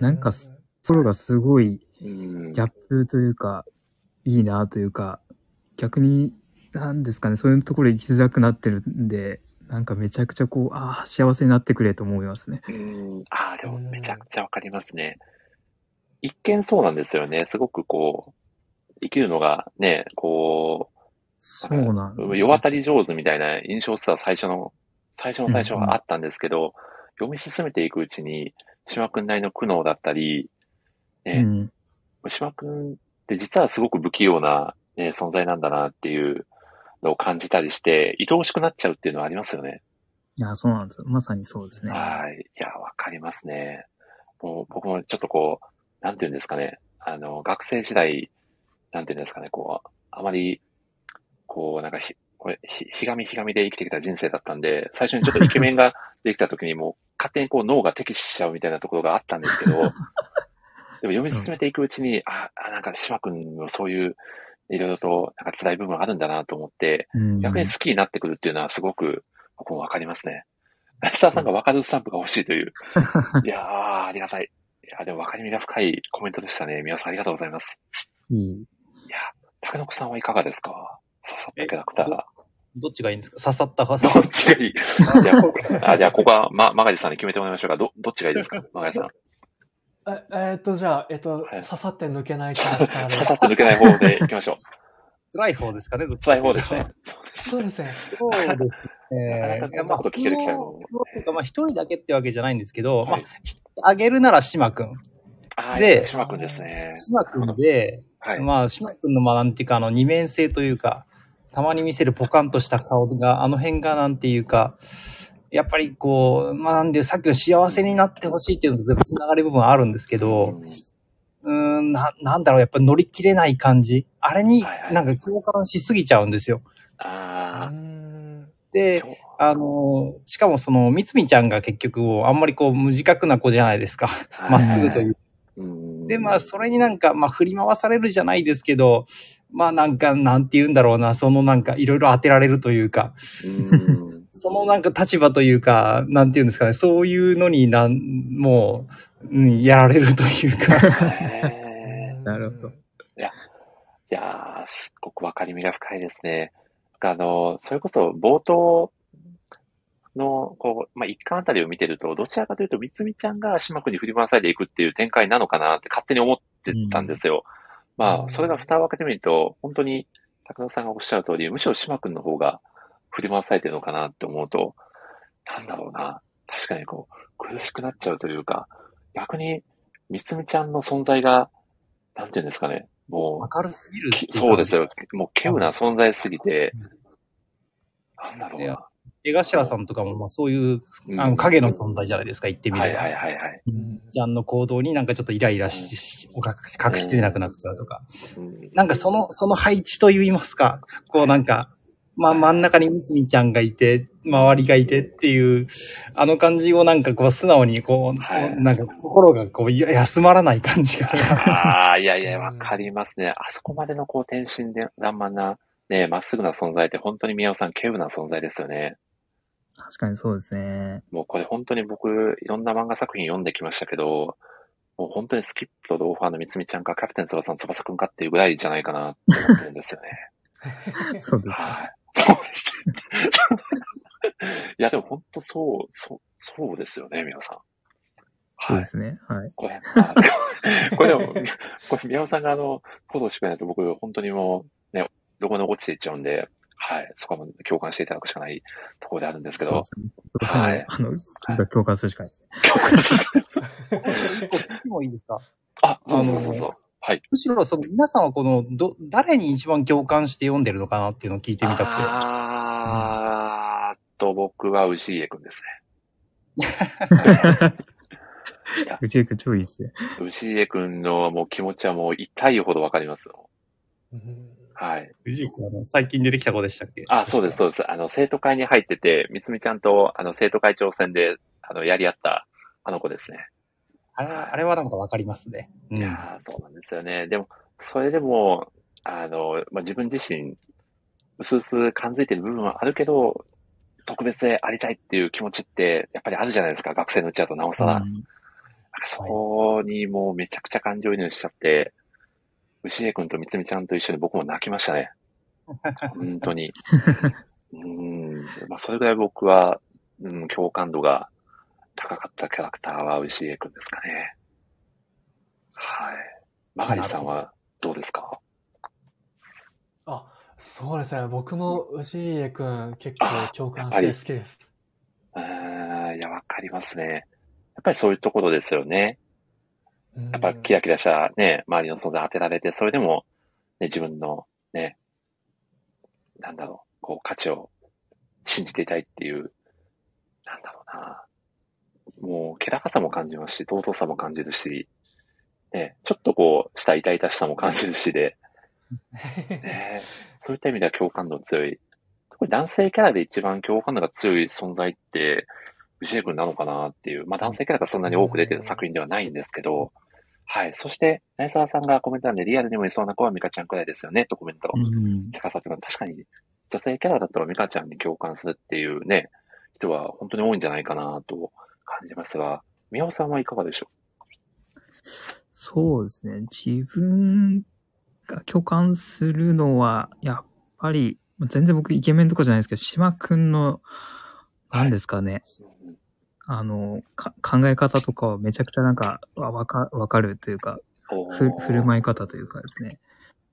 なんか、ところがすごいうんギャップというか、いいなというか、逆に、なんですかね、そういうところ生きづらくなってるんで、なんかめちゃくちゃこう、ああ、幸せになってくれと思いますね。うんああ、でもめちゃくちゃわかりますね。一見そうなんですよね。すごくこう、生きるのがね、こそうなんですう、世渡り上手みたいな印象っては最初の、最初の最初はあったんですけど、読み進めていくうちに、島くんなりの苦悩だったり、ね、うん。島くんって実はすごく不器用な、ね、存在なんだなっていうのを感じたりして、愛おしくなっちゃうっていうのはありますよね。いや、そうなんですよ。まさにそうですね。はい。いや、わかりますね。もう僕もちょっとこう、なんていうんですかね。あの、学生時代、なんていうんですかね、こう、あまり、こう、なんかひ、これ、ひ、ひがみひがみで生きてきた人生だったんで、最初にちょっとイケメンが できた時にもう、勝手にこう脳が敵視しちゃうみたいなところがあったんですけど、でも読み進めていくうちに、あ、あなんか島君のそういう、いろいろと、なんか辛い部分あるんだなと思って、うん。逆に好きになってくるっていうのはすごく僕もわかりますね。スターさんがわかるスタンプが欲しいという。いやー、ありがたい。いや、でもわかりみが深いコメントでしたね。皆さんありがとうございます。いい。いや、竹の子さんはいかがですか？刺さったキャラクターが。どっちがいいんですか？刺さったか どっちがいい？じゃあ、こ あじゃあここは、ま、マガジさんに決めてもらいましょうか。ど、どっちがいいですか？マガジさん。ええーっと、じゃあ、えっと、はい刺さって抜けないキャラクターで。刺さって抜けない方で行きましょう。辛い方ですかねどっち辛い方ですね。そうですね。そうですね。なかなかこんなこと聞ける機会もまあ一人だけってわけじゃないんですけど、まああげるなら島くん。で島くんですね。島くんで、はい。まあ、島くんの、まあ、なんていうか、あの、二面性というか、たまに見せるポカンとした顔が、あの辺が、なんていうか、やっぱりこう、まあ、なんで、さっきの幸せになってほしいっていうのと全部繋がる部分はあるんですけど、うーん、な、なんだろう、やっぱ乗り切れない感じ。あれにはいはいなんか共感しすぎちゃうんですよ。うあーん。で、ーあの、しかもその、みつみちゃんが結局、あんまりこう、無自覚な子じゃないですか。まっすぐという。うんで、まあ、それになんか、まあ、振り回されるじゃないですけど、まあ、なんか、なんて言うんだろうな、そのなんか、いろいろ当てられるというか、うん そのなんか立場というか、なんて言うんですかね、そういうのになん、もう、うん、やられるというか、へー なるほど。いやー、すっごくわかりみが深いですね。あの、それこそ冒頭の、こう、まあ、一巻あたりを見てると、どちらかというと、みつみちゃんが島君に振り回されていくっていう展開なのかなって勝手に思ってたんですよ。まあ、それが蓋を開けてみると、本当に、高田さんがおっしゃる通り、むしろ島君の方が振り回されてるのかなって思うと、なんだろうな。確かにこう、苦しくなっちゃうというか、逆に、みつみちゃんの存在が、なんていうんですかね、もう、明るすぎるそうですよ。もう、稀有な存在すぎて、なんだろうな。江頭さんとかも、まあ、そういう、うんあの、影の存在じゃないですか、言ってみれば。はいはいはいはい。ちゃんの行動になんかちょっとイライラし、し隠し隠しきれなくなっちゃうとか。うんなんかその、その配置といいますか、こうなんか、まあ真ん中にみつみちゃんがいて、周りがいてっていう、あの感じをなんかこう素直にこう、はいなんか心がこういや休まらない感じが。ああ、いやいや、わかりますね。あそこまでのこう、天真で爛漫な、ね、まっすぐな存在って本当に宮尾さん、稀有な存在ですよね。確かにそうですね。もうこれ本当に僕、いろんな漫画作品読んできましたけど、もう本当にスキップとドーファーのみつみちゃんか、キャプテン翼の翼くんかっていうぐらいじゃないかなって思ってるんですよね。そうですね。はい。そうですね。いや、でも本当そう、そう、そうですよね、皆さん。はい。そうですね。はい。これ、あこれでも、これ宮尾さんがあの、フォローしてくれないと僕、本当にもう、ね、どこに落ちていっちゃうんで、はい。そこはもう共感していただくしかないところであるんですけど、そ。はいあの、共感するしかないですね。共感して聞いてもいいですか？あ、そうそうそうそう。はい。むしろ、その皆さんはこの、ど、誰に一番共感して読んでるのかなっていうのを聞いてみたくて。あーっと、僕は牛家くんですうちく超いいですね。ね。牛家くんのもう気持ちはもう痛いほどわかりますよ。うんはい。藤井君あの、最近出てきた子でしたっけ？あ、そうです、そうです。あの、生徒会に入ってて、みつみちゃんと、あの、生徒会長選で、あの、やり合った、あの子ですね。あれは、あれはなんかわかりますね。うん。いやーそうなんですよね。でも、それでも、あの、まあ、自分自身、うすうす感づいてる部分はあるけど、特別でありたいっていう気持ちって、やっぱりあるじゃないですか。学生のうちだとなおさら。うんそこにもうめちゃくちゃ感情移入しちゃって、牛江くんとみつみちゃんと一緒に僕も泣きましたね。本当に。うん。まあ、それぐらい僕は、うん、共感度が高かったキャラクターは牛江くんですかね。はい。マガリさんはどうですか？あ、そうですね。僕も牛家くん結構共感して好きです。うーん、いや、わかりますね。やっぱりそういうところですよね。うんやっぱキラキラしたね、周りの存在当てられて、それでも、ね、自分のね、なんだろう、こう、価値を信じていたいっていう、なんだろうな。もう、気高さも感じますし、尊さも感じるし、ね、ちょっとこう、した痛々しさも感じるしで、ね、そういった意味では共感度強い。特に男性キャラで一番共感度が強い存在って、藤井君なのかなっていう、まあ男性キャラがそんなに多く出てる作品ではないんですけど、はい。そして、内沢さんがコメント欄でリアルにもいそうな子はミカちゃんくらいですよね、とコメント。うん。高さっていうのは確かに、女性キャラだったらミカちゃんに共感するっていうね、人は本当に多いんじゃないかなと感じますが、宮尾さんはいかがでしょそうですね。自分が共感するのは、やっぱり、全然僕イケメンとかじゃないですけど、島くんの、何ですかね。う、うんあの、か考え方とかはめちゃくちゃなんか、わわか、わかるというか、ふ振る舞い方というかですね。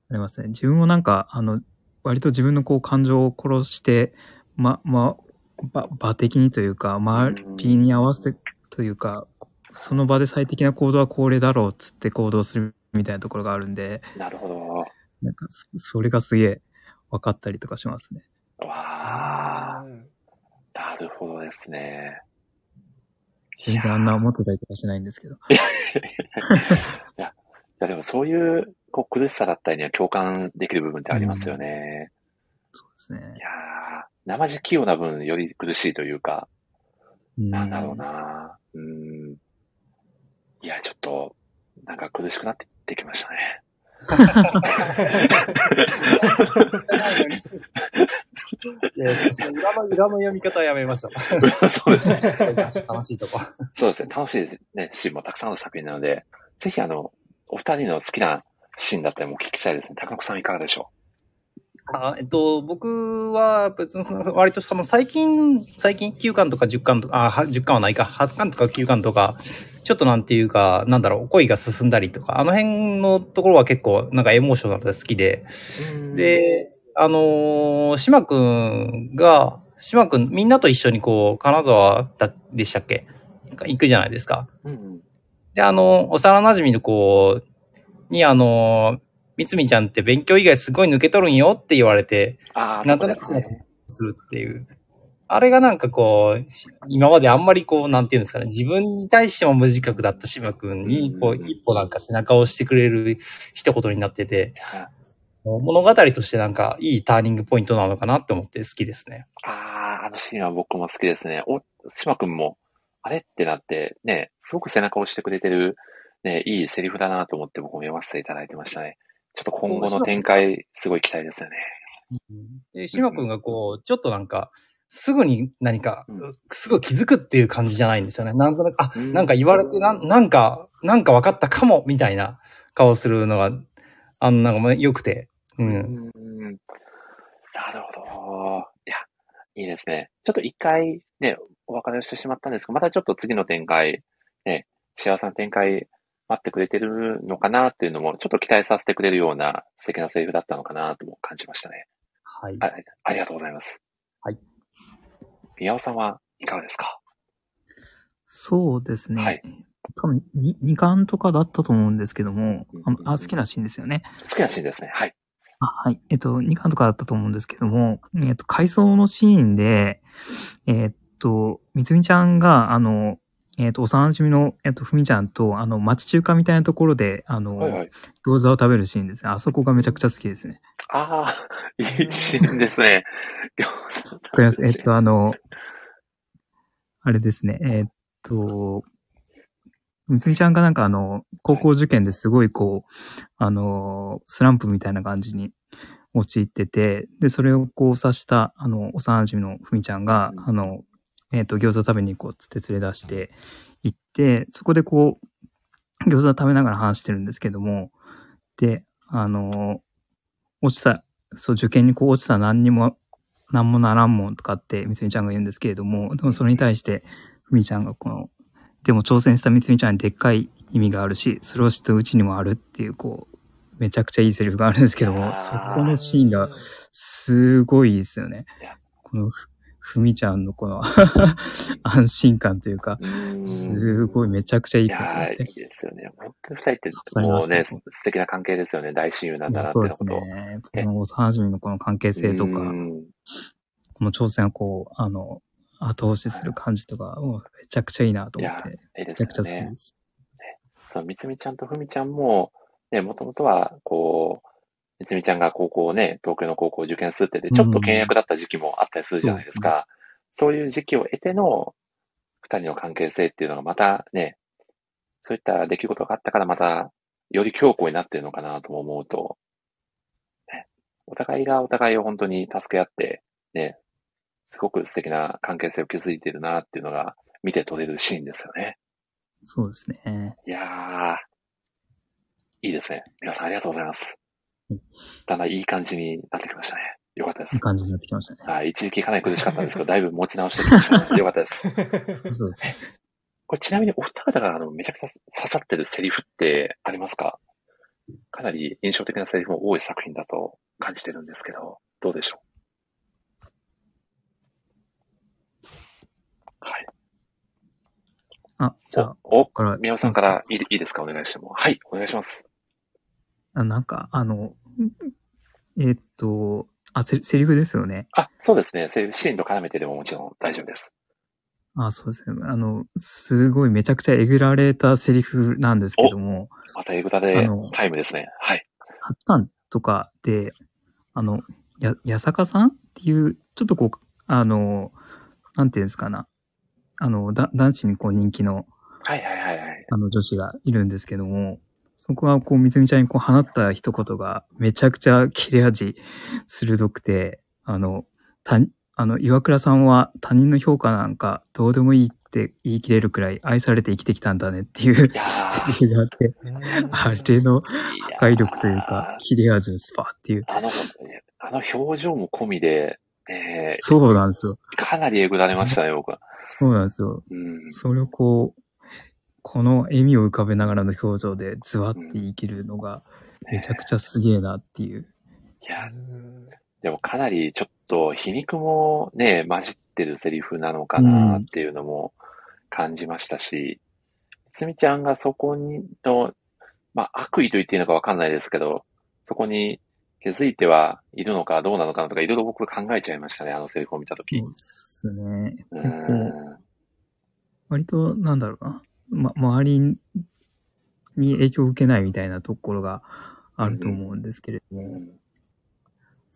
ありますね。自分もなんか、あの、割と自分のこう感情を殺して、ま、ま、ば、場的にというか、周りに合わせてというか、その場で最適な行動はこれだろうっつって行動するみたいなところがあるんで、なるほど。なんかそ、それがすげえ分かったりとかしますね。わあ、うんなるほどですね。全然あんな思ってたりとかしないんですけど。いや、でもそういう、こう、苦しさだったりには共感できる部分ってありますよね。そうですねい。やー、生地器用な分より苦しいというか、うんなんだろうなうん。いや、ちょっと、なんか苦しくなってきましたね。い や裏の、裏の読み方はやめました。そうですね。楽しいとこ。そうですね。楽しいですね。シーンもたくさんの作品なので、ぜひあの、お二人の好きなシーンだったりもお聞きしたいですね。高野さんいかがでしょあえっと、僕は別に割とその最近、最近9巻とか10巻とか、あ、は10巻はないか、8巻とか9巻とか、ちょっとなんていうか、なんだろう、恋が進んだりとか、あの辺のところは結構なんかエモーショナルで好きで、うん、で、あのー、島くんが、島くん、みんなと一緒にこう、金沢だでしたっけ？行くじゃないですか。う。うんで、あの、幼馴染の子に、あの、みつみちゃんって勉強以外すごい抜けとるんよって言われて、ああ、なんとなくするっていう。あれがなんかこう、し今まであんまりこう、なんていうんですかね、自分に対しても無自覚だった島くんに、こう、うん一歩なんか背中を押してくれる一言になってて、物語としてなんかいいターニングポイントなのかなって思って好きですね。ああ、あのシーンは僕も好きですね。お、島くんも、あれってなって、ね、すごく背中を押してくれてる、ね、いいセリフだなと思って僕も読ませていただいてましたね。ちょっと今後の展開、すごい期待ですよね。で、島くんがこう、ちょっとなんか、すぐに何かうん、すぐ気づくっていう感じじゃないんですよね。なんとなく、あ、うんなんか言われてな、なんか、なんか分かったかも、みたいな顔するのが、あの、なんかまあ良くて、うん。うんいいですね。ちょっと一回ね、お別れをしてしまったんですが、またちょっと次の展開、ね、幸せな展開待ってくれてるのかなっていうのも、ちょっと期待させてくれるような素敵なセリフだったのかなとも感じましたね。はい。あありがとうございます。はい。宮尾さんはいかがですか？そうですね。はい多分に、2巻とかだったと思うんですけども、ああ好きなシーンですよね。好きなシーンですね。はい。あ、はい。えっと、2巻とかだったと思うんですけども、えっと、回想のシーンで、えっと、みつみちゃんが、あの、えっと、幼馴染の、えっと、ふみちゃんと、あの、町中華みたいなところで、あの、はいはい。餃子を食べるシーンですね。あそこがめちゃくちゃ好きですね。ああ、いいシーンですね。わ わかります？えっと、あの、あれですね。えっと、みつみちゃんがなんかあの、高校受験ですごいこう、あの、スランプみたいな感じに陥ってて、で、それをこう指した、あの、幼馴染のふみちゃんが、あの、えっと、餃子食べに行こうっつって連れ出して行って、そこでこう、餃子食べながら話してるんですけども、で、あの、落ちた、そう、受験にこう落ちたら何にもなんもならんもんとかってみつみちゃんが言うんですけれども、でもそれに対して、ふみちゃんがこの、でも挑戦したみつみちゃんにでっかい意味があるし、それを知ってうちにもあるっていう、こう、めちゃくちゃいいセリフがあるんですけども、そこのシーンがすごいですよね。このふ、ふみちゃんのこの 安心感というか、すごいめちゃくちゃいいいやー、い。いですよね。本当に二人ってもうね、素敵な関係ですよね。大親友なんだなっていうそうです。ね。この幼馴染のこの関係性とか、うんこの挑戦をこう、あの、後押しする感じとか、もうめちゃくちゃいいなと思って、いいでめちゃくちゃ好きで。す。そう、みつみちゃんとふみちゃんも、ね、もともとは、こう、みつみちゃんが高校をね、東京の高校を受験するってて、ちょっと倹約だった時期もあったりするじゃないですか。そういう時期を得ての二人の関係性っていうのがまたね、そういった出来事があったからまた、より強固になってるのかなとも思うと、ね、お互いがお互いを本当に助け合って、ね、すごく素敵な関係性を築いているなっていうのが見て取れるシーンですよね。そうですね。いやー、いいですね。皆さんありがとうございますうん。だんだんいい感じになってきましたね。よかったですいい。感じになってきましたね。はい、一時期かなり苦しかったんですけど、だいぶ持ち直してきましたね。よかったです。そうですね。これちなみにお二方があのめちゃくちゃ刺さってるセリフってありますか？かなり印象的なセリフも多い作品だと感じてるんですけど、どうでしょう？はい。あ、じゃあ、お、お宮尾さんからいいいいですか？お願いしても。はい、お願いします。あなんか、あの、えーっと、あ、セセリフですよね。あ、そうですね。セリフシーンと絡めてでももちろん大丈夫です。あ、そうですね。あの、すごいめちゃくちゃえぐられたセリフなんですけども、またエグタであのタイムですね。はい。発刊とかで、あの、や、やさかさんっていう、ちょっとこう、あの、なんていうんですかな。あの、だ、男子にこう人気の、はいはいはいはい。あの女子がいるんですけども、そこはこう、みつみちゃんにこう放った一言がめちゃくちゃ切れ味鋭くて、あの、た、あの、岩倉さんは他人の評価なんかどうでもいいって言い切れるくらい愛されて生きてきたんだねっていうセリフがあって、あれのー破壊力というか、切れ味のスパーっていう。あの、あの表情も込みで、えーそうなんですよ。かなりえぐられましたね、僕は。そうなんですよ。うん。それをこう、この笑みを浮かべながらの表情でズワって言い切るのがめちゃくちゃすげえなっていう。いや、でもかなりちょっと皮肉もね、混じってるセリフなのかなっていうのも感じましたし、つみちゃんがそこにの、まあ悪意と言っていいのかわかんないですけど、そこに気づいてはいるのかどうなのかなとかいろいろ僕考えちゃいましたね、あのセリフを見たとき。そうですね。うん。割と、なんだろうな。ま、周りに影響を受けないみたいなところがあると思うんですけれども、うん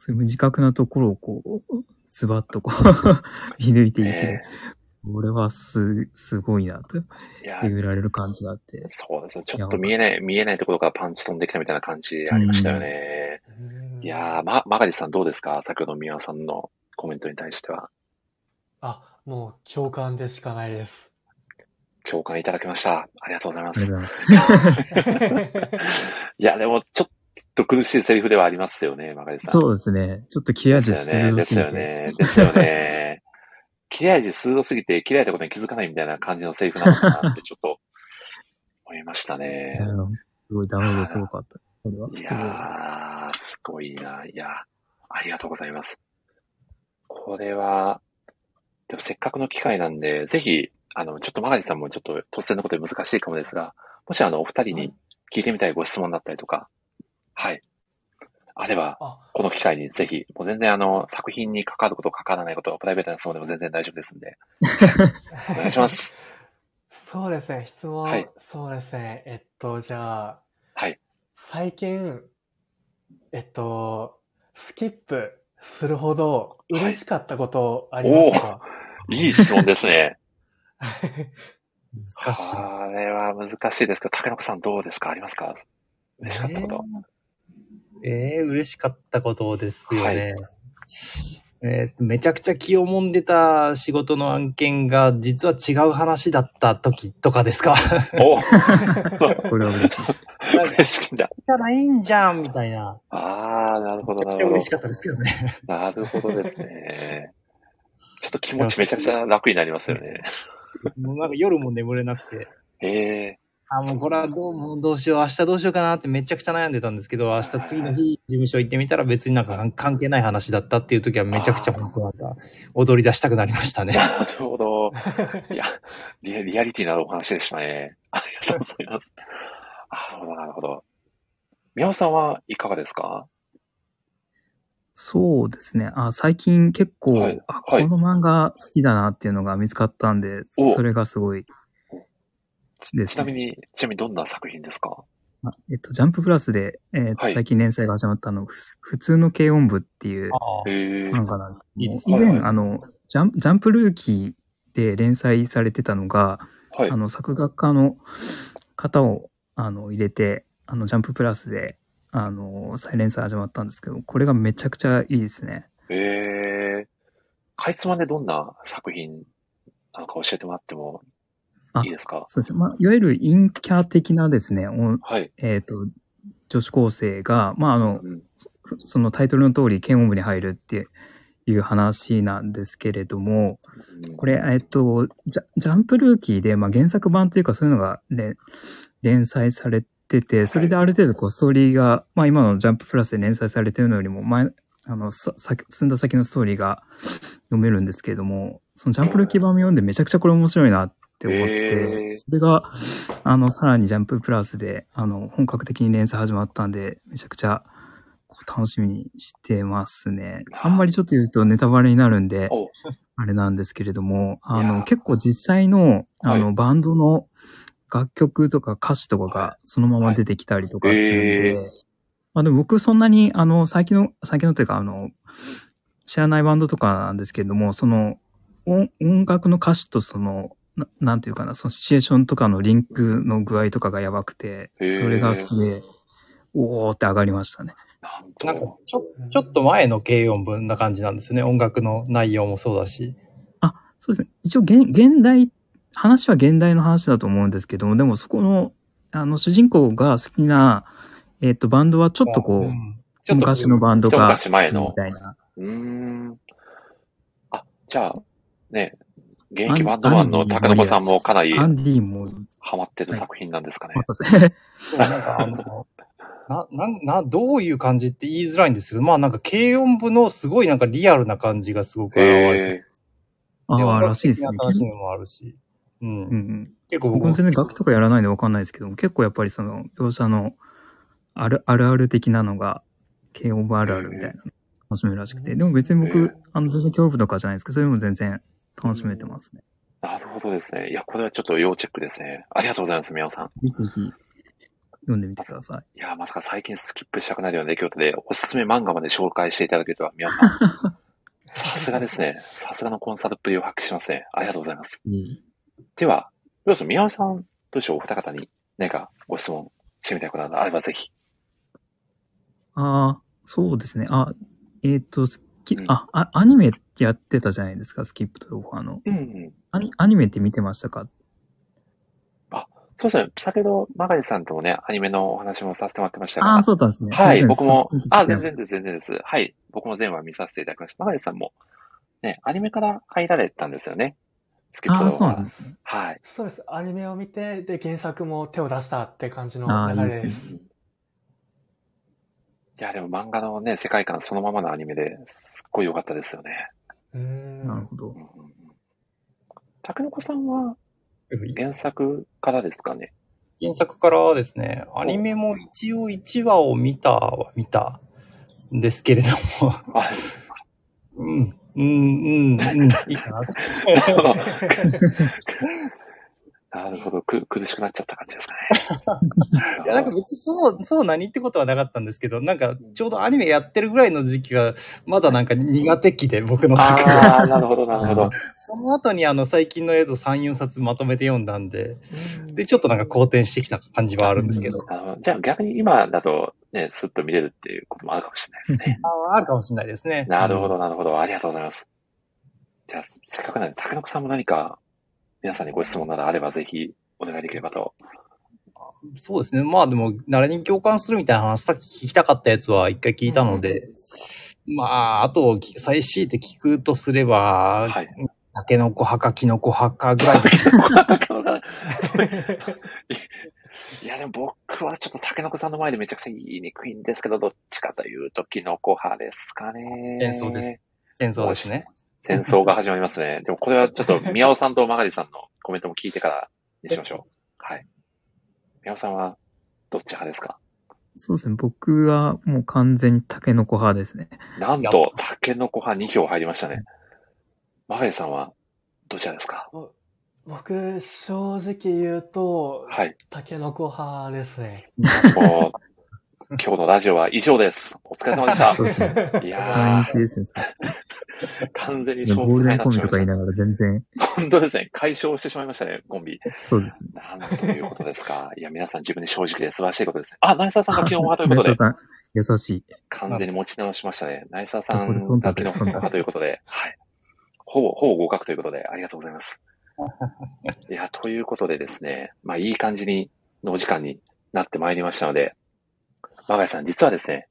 そういう無自覚なところをこう、ズバッとこう、見抜いていけるえ。これはす、すごいなと、えいや、えぐられる感じがあって。そうですね。ちょっと見えない、見えないところからパンチ飛んできたみたいな感じありましたよね。いやー、ま、マガジさんどうですか？先ほど宮尾さんのコメントに対しては。あ、もう共感でしかないです。共感いただきました。ありがとうございます。います。いや、でも、ちょっとと苦しいセリフではありますよね、マガリさん。そうですね。ちょっと切れ味ですよね。鋭ぎて。ですすよね。ですよね。切れ味鋭すぎて切れられたことに気づかないみたいな感じのセリフなのかなってちょっと思いましたね。うんすごいダメージがすごかった。いやー、すごいな。いや、ありがとうございます。これは、でもせっかくの機会なんで、ぜひ、あの、ちょっとマガジさんもちょっと突然のことで難しいかもですが、もしあの、お二人に聞いてみたいご質問だったりとか、はい。あれば、あ、この機会にぜひ、もう全然あの、作品に関わること、関わらないこと、プライベートな質問でも全然大丈夫ですんで、お願いしま。す。そうですね、質問、はいそうですね。えっと、じゃあ、はい。最近、えっと、スキップするほど嬉しかったことありましたか、いい質問ですね。難しい。あれは難しいですけど、竹中さんどうですか？ありますか？嬉しかったこと。ええー嬉しかったことですよね。えーめちゃくちゃ気をもんでた仕事の案件が実は違う話だった時とかですか？お これは嬉しい。嬉しいんだ。じゃないんじゃんみたいな。ああ、なるほど、なるほどめちゃくちゃ嬉し。かったですけどね。なるほどですね。ちょっと気持ちめちゃくちゃ楽になりますよね。もうなんか夜も眠れなくて。ええあ、もうこれはどうもうどうしよう、明日どうしようかなってめちゃくちゃ悩んでたんですけど、明日次の日事務所行ってみたら別になんか関係ない話だったっていう時はめちゃくちゃ本当なんか踊り出したくなりましたね。なるほど。いや、リアリアリティのあるお話でしたね。ありがとうございます。なるほど、なるほど。宮尾さんはいかがですか？そうですね。あ、最近結構、はい。あ、こはい。の漫画好きだなっていうのが見つかったんで、お。それがすごいですね。ちなみに、ちなみにどんな作品ですか？あえっと、ジャンププラスで、えーとはい。最近連載が始まったの、ふ普通の軽音部っていうああへえ漫画なんですけど以前、はいあの、ジャンジャンプルーキーで連載されてたのが、はい。あ。の、作画家の方を、あの、入れて、あの、ジャンププラスで、あの、再連載始まったんですけど、これがめちゃくちゃいいですね。ええかいつまんでどんな作品なのか教えてもらってもあいいですか？そうですね。まあ、いわゆる陰キャ的なですね、おはい。えっ、と、女子高生が、まあ、あの、うんそそのタイトルの通り、検音部に入るっていう話なんですけれども、これ、えっと、ジャジャンプルーキーで、まあ、原作版というかそういうのが連連載されてて、それである程度こうストーリーが、まあ今のジャンププラスで連載されてるのよりも前、あの、さ先進んだ先のストーリーが読めるんですけれども、そのジャンプルーキー版を読んでめちゃくちゃこれ面白いなって思っへて、ー。それが、あの、さらにジャンププラスで、あの、本格的に連載始まったんで、めちゃくちゃ楽しみにしてますね。あんまりちょっと言うとネタバレになるんで、お。あれなんですけれども、あの、結構実際の、あの、はい。バンドの楽曲とか歌詞とかはがそのまま出てきたりとかするんで、はいへーまあでも僕そんなに、あの、最近の、最近のというか、あの、知らないバンドとかなんですけれども、その、音音楽の歌詞とその、ななんていうかな、そのシチュエーションとかのリンクの具合とかがやばくて、それがすげえ、おーって上がりましたね。なんかと、ちょ、ちょっと前の軽音文な感じなんですよね。音楽の内容もそうだし。そうですね。一応現、現代、話は現代の話だと思うんですけども、でもそこの、あの、主人公が好きな、えっ、と、バンドはちょっとこう、んちょっと昔のバンドが好き一昔前のみたいな。うーん。あ、じゃあ、ね、現役バンドマンの高野さんもかなりアンディも、ハマってる作品なんですかね。そう、なんかあの、な、なん、な、どういう感じって言いづらいんですけど、まあなんか軽音部のすごいなんかリアルな感じがすごく現れてる。でああ、らしいですね。な楽しみもあるし。うん。うんうん。結構僕もも全然楽器とかやらないんでわかんないですけども、結構やっぱりその、描写の、ある、あるある的なのが、軽音部あるあるみたいな、楽しめるらしくて。でも別に僕、あの、全然恐怖とかじゃないですけど、それでも全然楽しめてますね。なるほどですね。いや、これはちょっと要チェックですね。ありがとうございます、宮尾さん。読んでみてください。いや、まさか最近スキップしたくなるような出来事で、おすすめ漫画まで紹介していただけるとは、宮尾さん。さすがですね。さすがのコンサルっぷりを発揮しますね。ありがとうございます。いいでは、どうぞ宮尾さん、どうでしょうお二方に何かご質問してみたいことがあればぜひ。ああ、そうですね。あ、えっ、と、スキうんあ、あ、アニメってやってたじゃないですか、スキップとロファーの。うんうん。アニアニメって見てましたか？そうですね。先ほど、マガリさんともね、アニメのお話もさせてもらってましたが。ああ、そうだんですね。はい、僕もあ、全然です、全然です。はい、僕も全話見させていただきました。マガリさんも、ね、アニメから入られたんですよね。スキップああ、動画そうなんですね。はい。そうです。アニメを見て、で、原作も手を出したって感じの流れで。いいですいや、でも漫画のね、世界観そのままのアニメですっごい良かったですよね。うーん。なるほど。たけのこさんは原作からですかね？原作からですね、アニメも一応1話を見たは見たんですけれども、あ、うん、うん、うん、うん、いいかな。なるほど。く、苦しくなっちゃった感じですかね。いや、なんか別にそう、そう何ってことはなかったんですけど、なんかちょうどアニメやってるぐらいの時期が、まだなんか苦手期で、僕の中で。ああ、なるほど、なるほど。その後にあの最近のやつを3、4冊まとめて読んだんで、うんで、ちょっとなんか好転してきた感じはあるんですけど。じゃあ逆に今だとね、スッと見れるっていうこともあるかもしれないですね。ああるかもしれないですね。なるほど、なるほど。ありがとうございます。じゃあ、せっかくなんで、竹の子さんも何か、皆さんにご質問などあればぜひお願いできればと。そうですね。まあでも、誰に共感するみたいな話、さっき聞きたかったやつは一回聞いたので、まあ、あと、最強いて聞くとすれば、はい。タケノコ派かキノコ派かぐらい。いや、でも僕はちょっと竹の子さんの前でめちゃくちゃ言いにくいんですけど、どっちかというとキノコ派ですかね。戦争です。戦争ですね。戦争が始まりますね。でもこれはちょっと宮尾さんとマガリさんのコメントも聞いてからにしましょう。はい。宮尾さんはどっち派ですか？そうですね。僕はもう完全にタケノコ派ですね。なんと、タケノコ派2票入りましたね。マガリさんはどちらですか？僕、正直言うと、はい。タケノコ派ですね。今日のラジオは以上です。お疲れ様でした。そうですね。いや3ー、日ですね。完全にゴールデンコンビとか言いなながら全然、本当ですね。解消してしまいましたね、コンビ。そうですね。なんということですか。いや、皆さん自分で正直で素晴らしいことですね。あ、成沢さんが昨日派ということで、さん、優しい。完全に持ち直しましたね。成沢さんここで忖度が昨日派ということで、はい。ほぼ、ほぼ合格ということで、ありがとうございます。いや、ということでですね、まあ、いい感じに、のお時間になってまいりましたので、マガイさん、実はですね、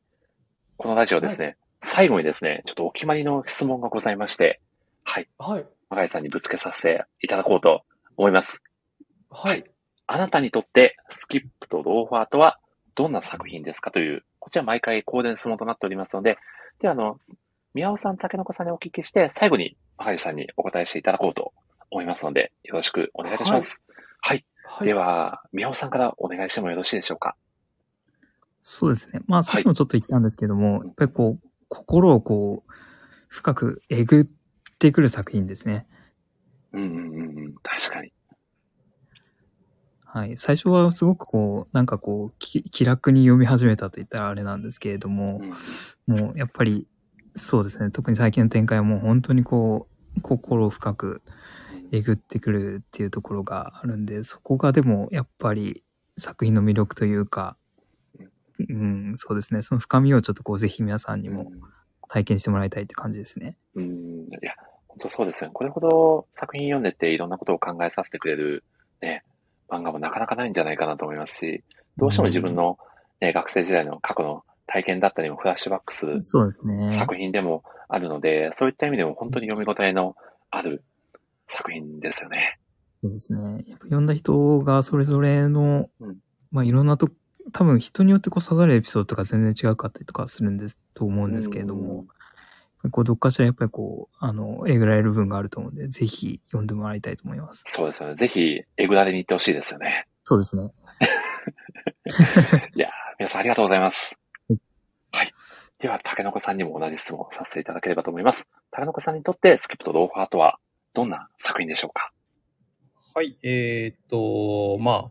このラジオですね、最後にですね、ちょっとお決まりの質問がございまして、はい、はい。マガイさんにぶつけさせていただこうと思います。はい。あなたにとって、スキップとローファーとはどんな作品ですかという、こちら毎回公伝質問となっておりますので、では、あの、宮尾さん、竹の子さんにお聞きして、最後に、マガイさんにお答えしていただこうと思いますので、よろしくお願いいたします。はい。はい。では、宮尾さんからお願いしてもよろしいでしょうか？そうですね。まあ、さっきもちょっと言ったんですけども、やっぱりこう、心をこう、深くえぐってくる作品ですね。うんうんうんうん。確かに。はい。最初はすごくこう、なんかこう、き気楽に読み始めたと言ったらあれなんですけれどもう、んもうやっぱり、そうですね。特に最近の展開はもう本当にこう、心を深くえぐってくるっていうところがあるんで、そこがでもやっぱり作品の魅力というか、うん、そうですね。その深みをちょっとこう、ぜひ皆さんにも体験してもらいたいって感じですね。うん。うん。いや、本当そうですね。これほど作品読んでていろんなことを考えさせてくれる、ね、漫画もなかなかないんじゃないかなと思いますし、どうしても自分の、ね、学生時代の過去の体験だったりもフラッシュバックする。作品でもあるので、そういった意味でも本当に読み応えのある作品ですよね。そうですね。やっぱ読んだ人がそれぞれの、うんまあいろんなと、多分人によってこう刺さるエピソードとか全然違うかったりとかするんです、と思うんですけれども、こうどっかしらやっぱりこう、あの、えぐられる部分があると思うんで、ぜひ読んでもらいたいと思います。そうですよね。ぜひ、えぐられに行ってほしいですよね。そうですね。いやー、皆さんありがとうございますはい。はい。では、竹の子さんにも同じ質問をさせていただければと思います。竹の子さんにとって、スキップとローファーとは、どんな作品でしょうか？はい、えーっと、まあ、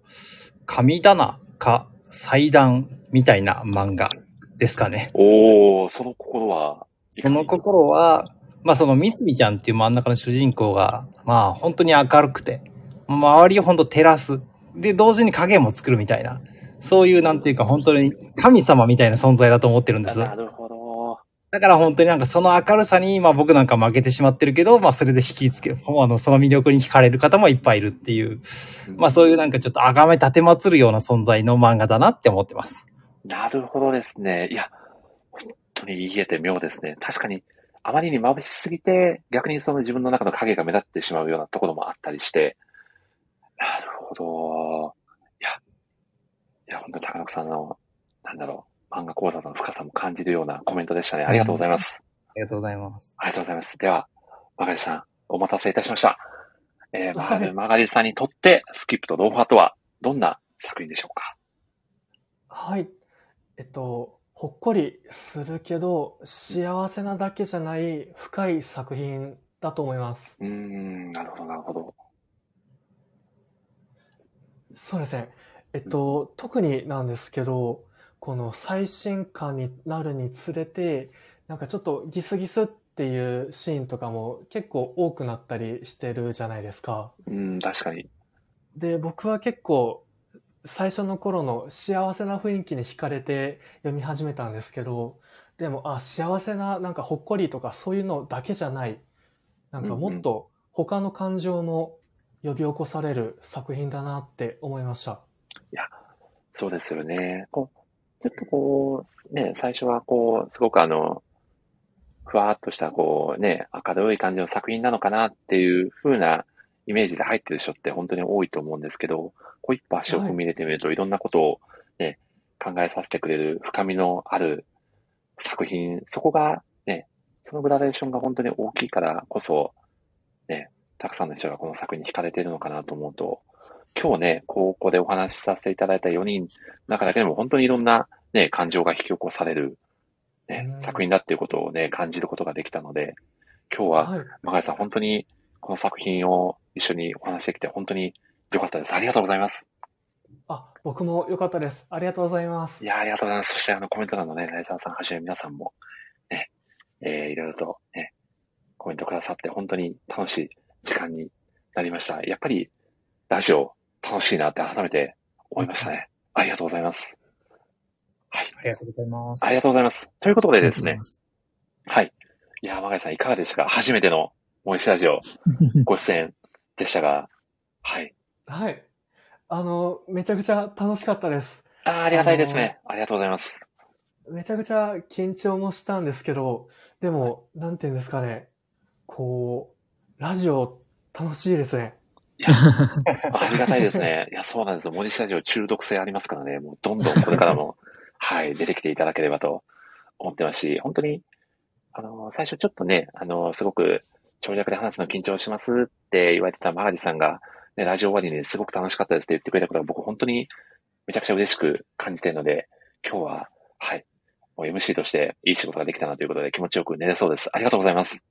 神棚か祭壇みたいな漫画ですかね。おー、その心は、その心は、まあそのみつみちゃんっていう真ん中の主人公が、まあ本当に明るくて、周りを本当照らす。で、同時に影も作るみたいな。そういうなんていうか本当に神様みたいな存在だと思ってるんです。なるほど。だから本当になんかその明るさに、まあ僕なんか負けてしまってるけど、まあそれで引きつけ、もうあの、その魅力に惹かれる方もいっぱいいるっていう、まあそういうなんかちょっと崇め立てまつるような存在の漫画だなって思ってます。なるほどですね。いや、本当に言えて妙ですね。確かに、あまりに眩しすぎて、逆にその自分の中の影が目立ってしまうようなところもあったりして、なるほど。いや、いや、本当に高野さんの、なんだろう、漫画講座の深さも感じるようなコメントでしたね。ありがとうございます。ありがとうございます。ありがとうございます。では、マガリさん、お待たせいたしました。えー、マガリマガリさんにとって、スキップとローファーとは、どんな作品でしょうか？はい。えっと、ほっこりするけど、幸せなだけじゃない深い作品だと思います。うーん、なるほど、なるほど。そうですね。えっと、特になんですけど、この最新刊になるにつれて、なんかちょっとギスギスっていうシーンとかも結構多くなったりしてるじゃないですか。うん、確かに。で、僕は結構最初の頃の幸せな雰囲気に惹かれて読み始めたんですけど、でも、あ、幸せな、なんかほっこりとかそういうのだけじゃない、なんかもっと他の感情も呼び起こされる作品だなって思いました。そうですよね。こう、ちょっとこう、ね、最初はこう、すごくあの、ふわーっとしたこうね、明るい感じの作品なのかなっていう風なイメージで入ってる人って本当に多いと思うんですけど、こう一歩足を踏み入れてみると、いろんなことをね、考えさせてくれる深みのある作品、そこがね、そのグラデーションが本当に大きいからこそ、ね、たくさんの人がこの作品に惹かれているのかなと思うと、今日ね、ここでお話しさせていただいた4人の中だけでも本当にいろんなね、感情が引き起こされる、ねう、ん作品だっていうことをね、感じることができたので、今日は、はい。マガイさん本当にこの作品を一緒にお話しできて本当に良かったです。ありがとうございます。あ、僕も良かったです。ありがとうございますい。やーありがとうございます。そしてあのコメント欄のね、ライザーさんはじめ皆さんも、ね、えー、いろいろとね、コメントくださって本当に楽しい時間になりました。やっぱり、ラジオ楽しいなって改めて思いましたね。ありがとうございます。はい。ありがとうございます。ありがとうございます。ということでですねありがとうござい、ます。はい。いやー、マガイさんいかがでしたか？初めての萌えしラジオ ご出演でしたが、はい。はい。あの、めちゃくちゃ楽しかったです。あーありがたいですね。ありがとうございます。めちゃくちゃ緊張もしたんですけど、でも、なんていうんですかね。こう、ラジオ楽しいですね。ありがたいですね。いや、そうなんですよ。森下ラジオ中毒性ありますからね。もうどんどんこれからも、はい、出てきていただければと思ってますし、本当に、あの、最初ちょっとね、あの、すごく長尺で話すの緊張しますって言われてたマガリさんが、ね、ラジオ終わりにすごく楽しかったですって言ってくれたことが僕本当にめちゃくちゃ嬉しく感じているので、今日は、はい、もう MC としていい仕事ができたなということで気持ちよく寝れそうです。ありがとうございます。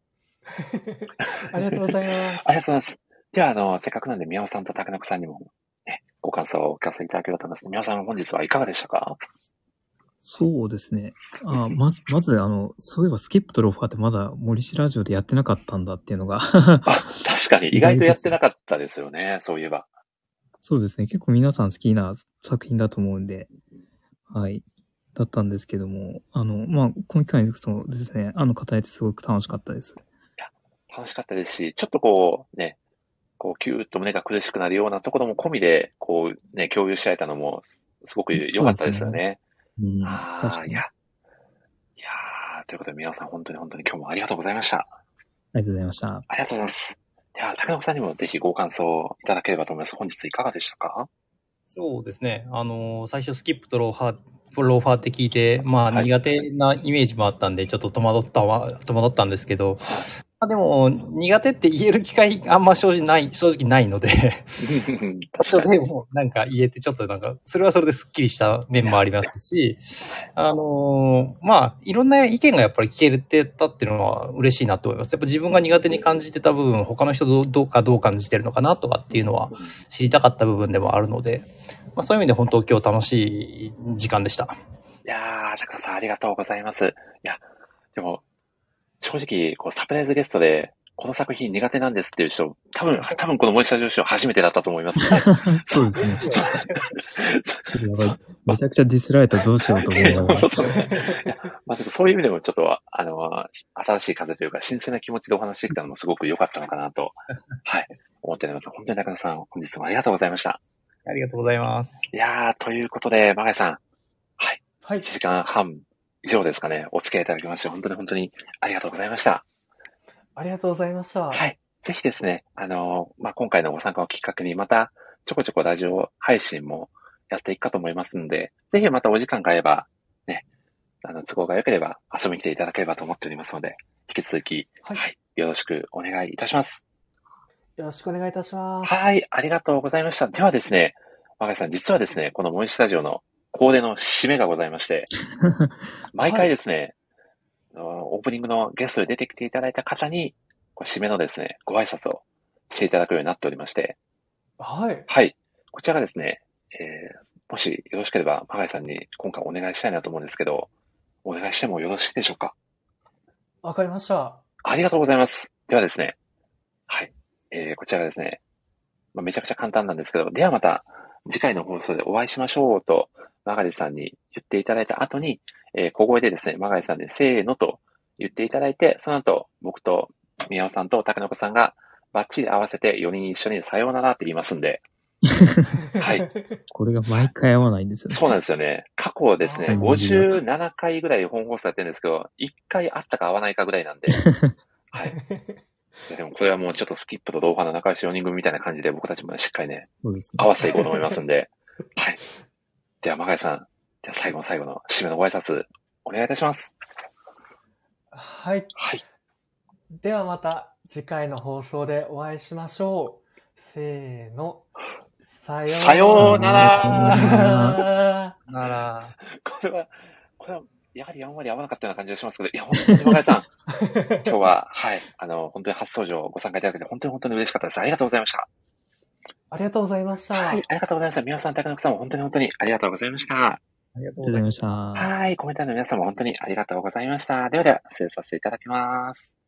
ありがとうございますあ。りがとうございます。では、あの、せっかくなんで、宮尾さんと竹中さんにも、ね、ご感想をお聞かせいただければと思います。宮尾さん、本日はいかがでしたか？そうですね。あまず、まず、あの、そういえばスキップとローファーってまだ森氏ラジオでやってなかったんだっていうのがあ、確かに、意外とやってなかったですよね、そういえば。そうですね。結構皆さん好きな作品だと思うんで、はい。だったんですけども、あの、まあ、この機会にそうですね、あの、語れてすごく楽しかったです。楽しかったですし、ちょっとこう、ね、こう、キューッと胸が苦しくなるようなところも込みで、こう、ね、共有し合えたのも、すすごく良かったですよね。うん、ああ、確かに。いやあ。いやーということで、皆さん本当に本当に今日もありがとうございました。りがとうございました。ありがとうございます。では、竹中さんにもぜひご感想をいただければと思います。本日いかがでしたか？そうですね。あのー最初スキップとローファー、ローファーって聞いて、まあはい苦手なイメージもあったんで、ちょっと戸惑ったわ、戸惑ったんですけど、まあでも苦手って言える機会あんま正直ない、正直ないので、それでもなんか言えてちょっとなんか、それはそれですっきりした面もありますし、あのーまあいろんな意見がやっぱり聞けてたっていうのは嬉しいなと思います。やっぱ自分が苦手に感じてた部分、他の人どうどうかどう感じてるのかなとかっていうのは知りたかった部分でもあるので、まあ、そういう意味で本当今日楽しい時間でした。いやー、高田さんありがとうございます。いや、でも、正直、こう、サプライズゲストで、この作品苦手なんですっていう人、多分、多分この森下上司は初めてだったと思います、ね。そうですね。めちゃくちゃディスられたらどうしようと思いながら。そうそういやまあでもそういう意味でもちょっと、あの、新しい風というか、新鮮な気持ちでお話できたのもすごく良かったのかなと、はい、思っております。本当に中野さん、本日もありがとうございました。ありがとうございます。いやー、ということで、マガイさん、はい。1時間半以上ですかね、お付き合いいただきまして、本当に本当にありがとうございました。ありがとうございました。はい。ぜひですね、あの、まあ、今回のご参加をきっかけに、また、ちょこちょこラジオ配信もやっていくかと思いますんで、ぜひまたお時間があれば、ね、あの、都合が良ければ遊びに来ていただければと思っておりますので、引き続き、はいはい、よろしくお願いいたします。よろしくお願いいたします。はい、ありがとうございました。ではですね、若井さん、実はですね、このモイスタジオのコーデの締めがございまして、毎回ですね、あのオープニングのゲストで出てきていただいた方に、締めのですね、ご挨拶をしていただくようになっておりまして、はい。はい。こちらがですね、えーもしよろしければ、マガイさんに今回お願いしたいなと思うんですけど、お願いしてもよろしいでしょうか？わかりました。ありがとうございます。ではですね、はい。えーこちらがですね、まあ、めちゃくちゃ簡単なんですけど、ではまた次回の放送でお会いしましょうと、マガリさんに言っていただいた後に、えー小声でですね、マガリさんでせーのと言っていただいて、その後、僕と宮尾さんと竹中さんがバッチリ合わせて4人一緒にさようならって言いますんで、はい。これが毎回合わないんですよね。そうなんですよね。過去ですね、はい57回ぐらい本放送やってるんですけど、1回あったか合わないかぐらいなんで、はい。いやでもこれはもうちょっとスキップと同派の仲良し4人組みたいな感じで僕たちもしっかりね、ね合わせていこうと思いますんで、はい。では、マガイさん、じゃあ最後の最後の締めのご挨拶、お願いいたします。はい。はい。ではまた次回の放送でお会いしましょう。せーの。さよさようならら。なら、これは、これは、やはりあんまり合わなかったような感じがしますけど、いや、本当にマガイさん、今日は、はい、あの、本当に初登場ご参加いただけて、本当に本当に嬉しかったです。ありがとうございました。ありがとうございました。はい、ありがとうございました。皆さん、高野さんも本当に本当にありがとうございました。ありがとうございました。はい、コメント欄の皆さんも本当にありがとうございました。ではでは、失礼させていただきます。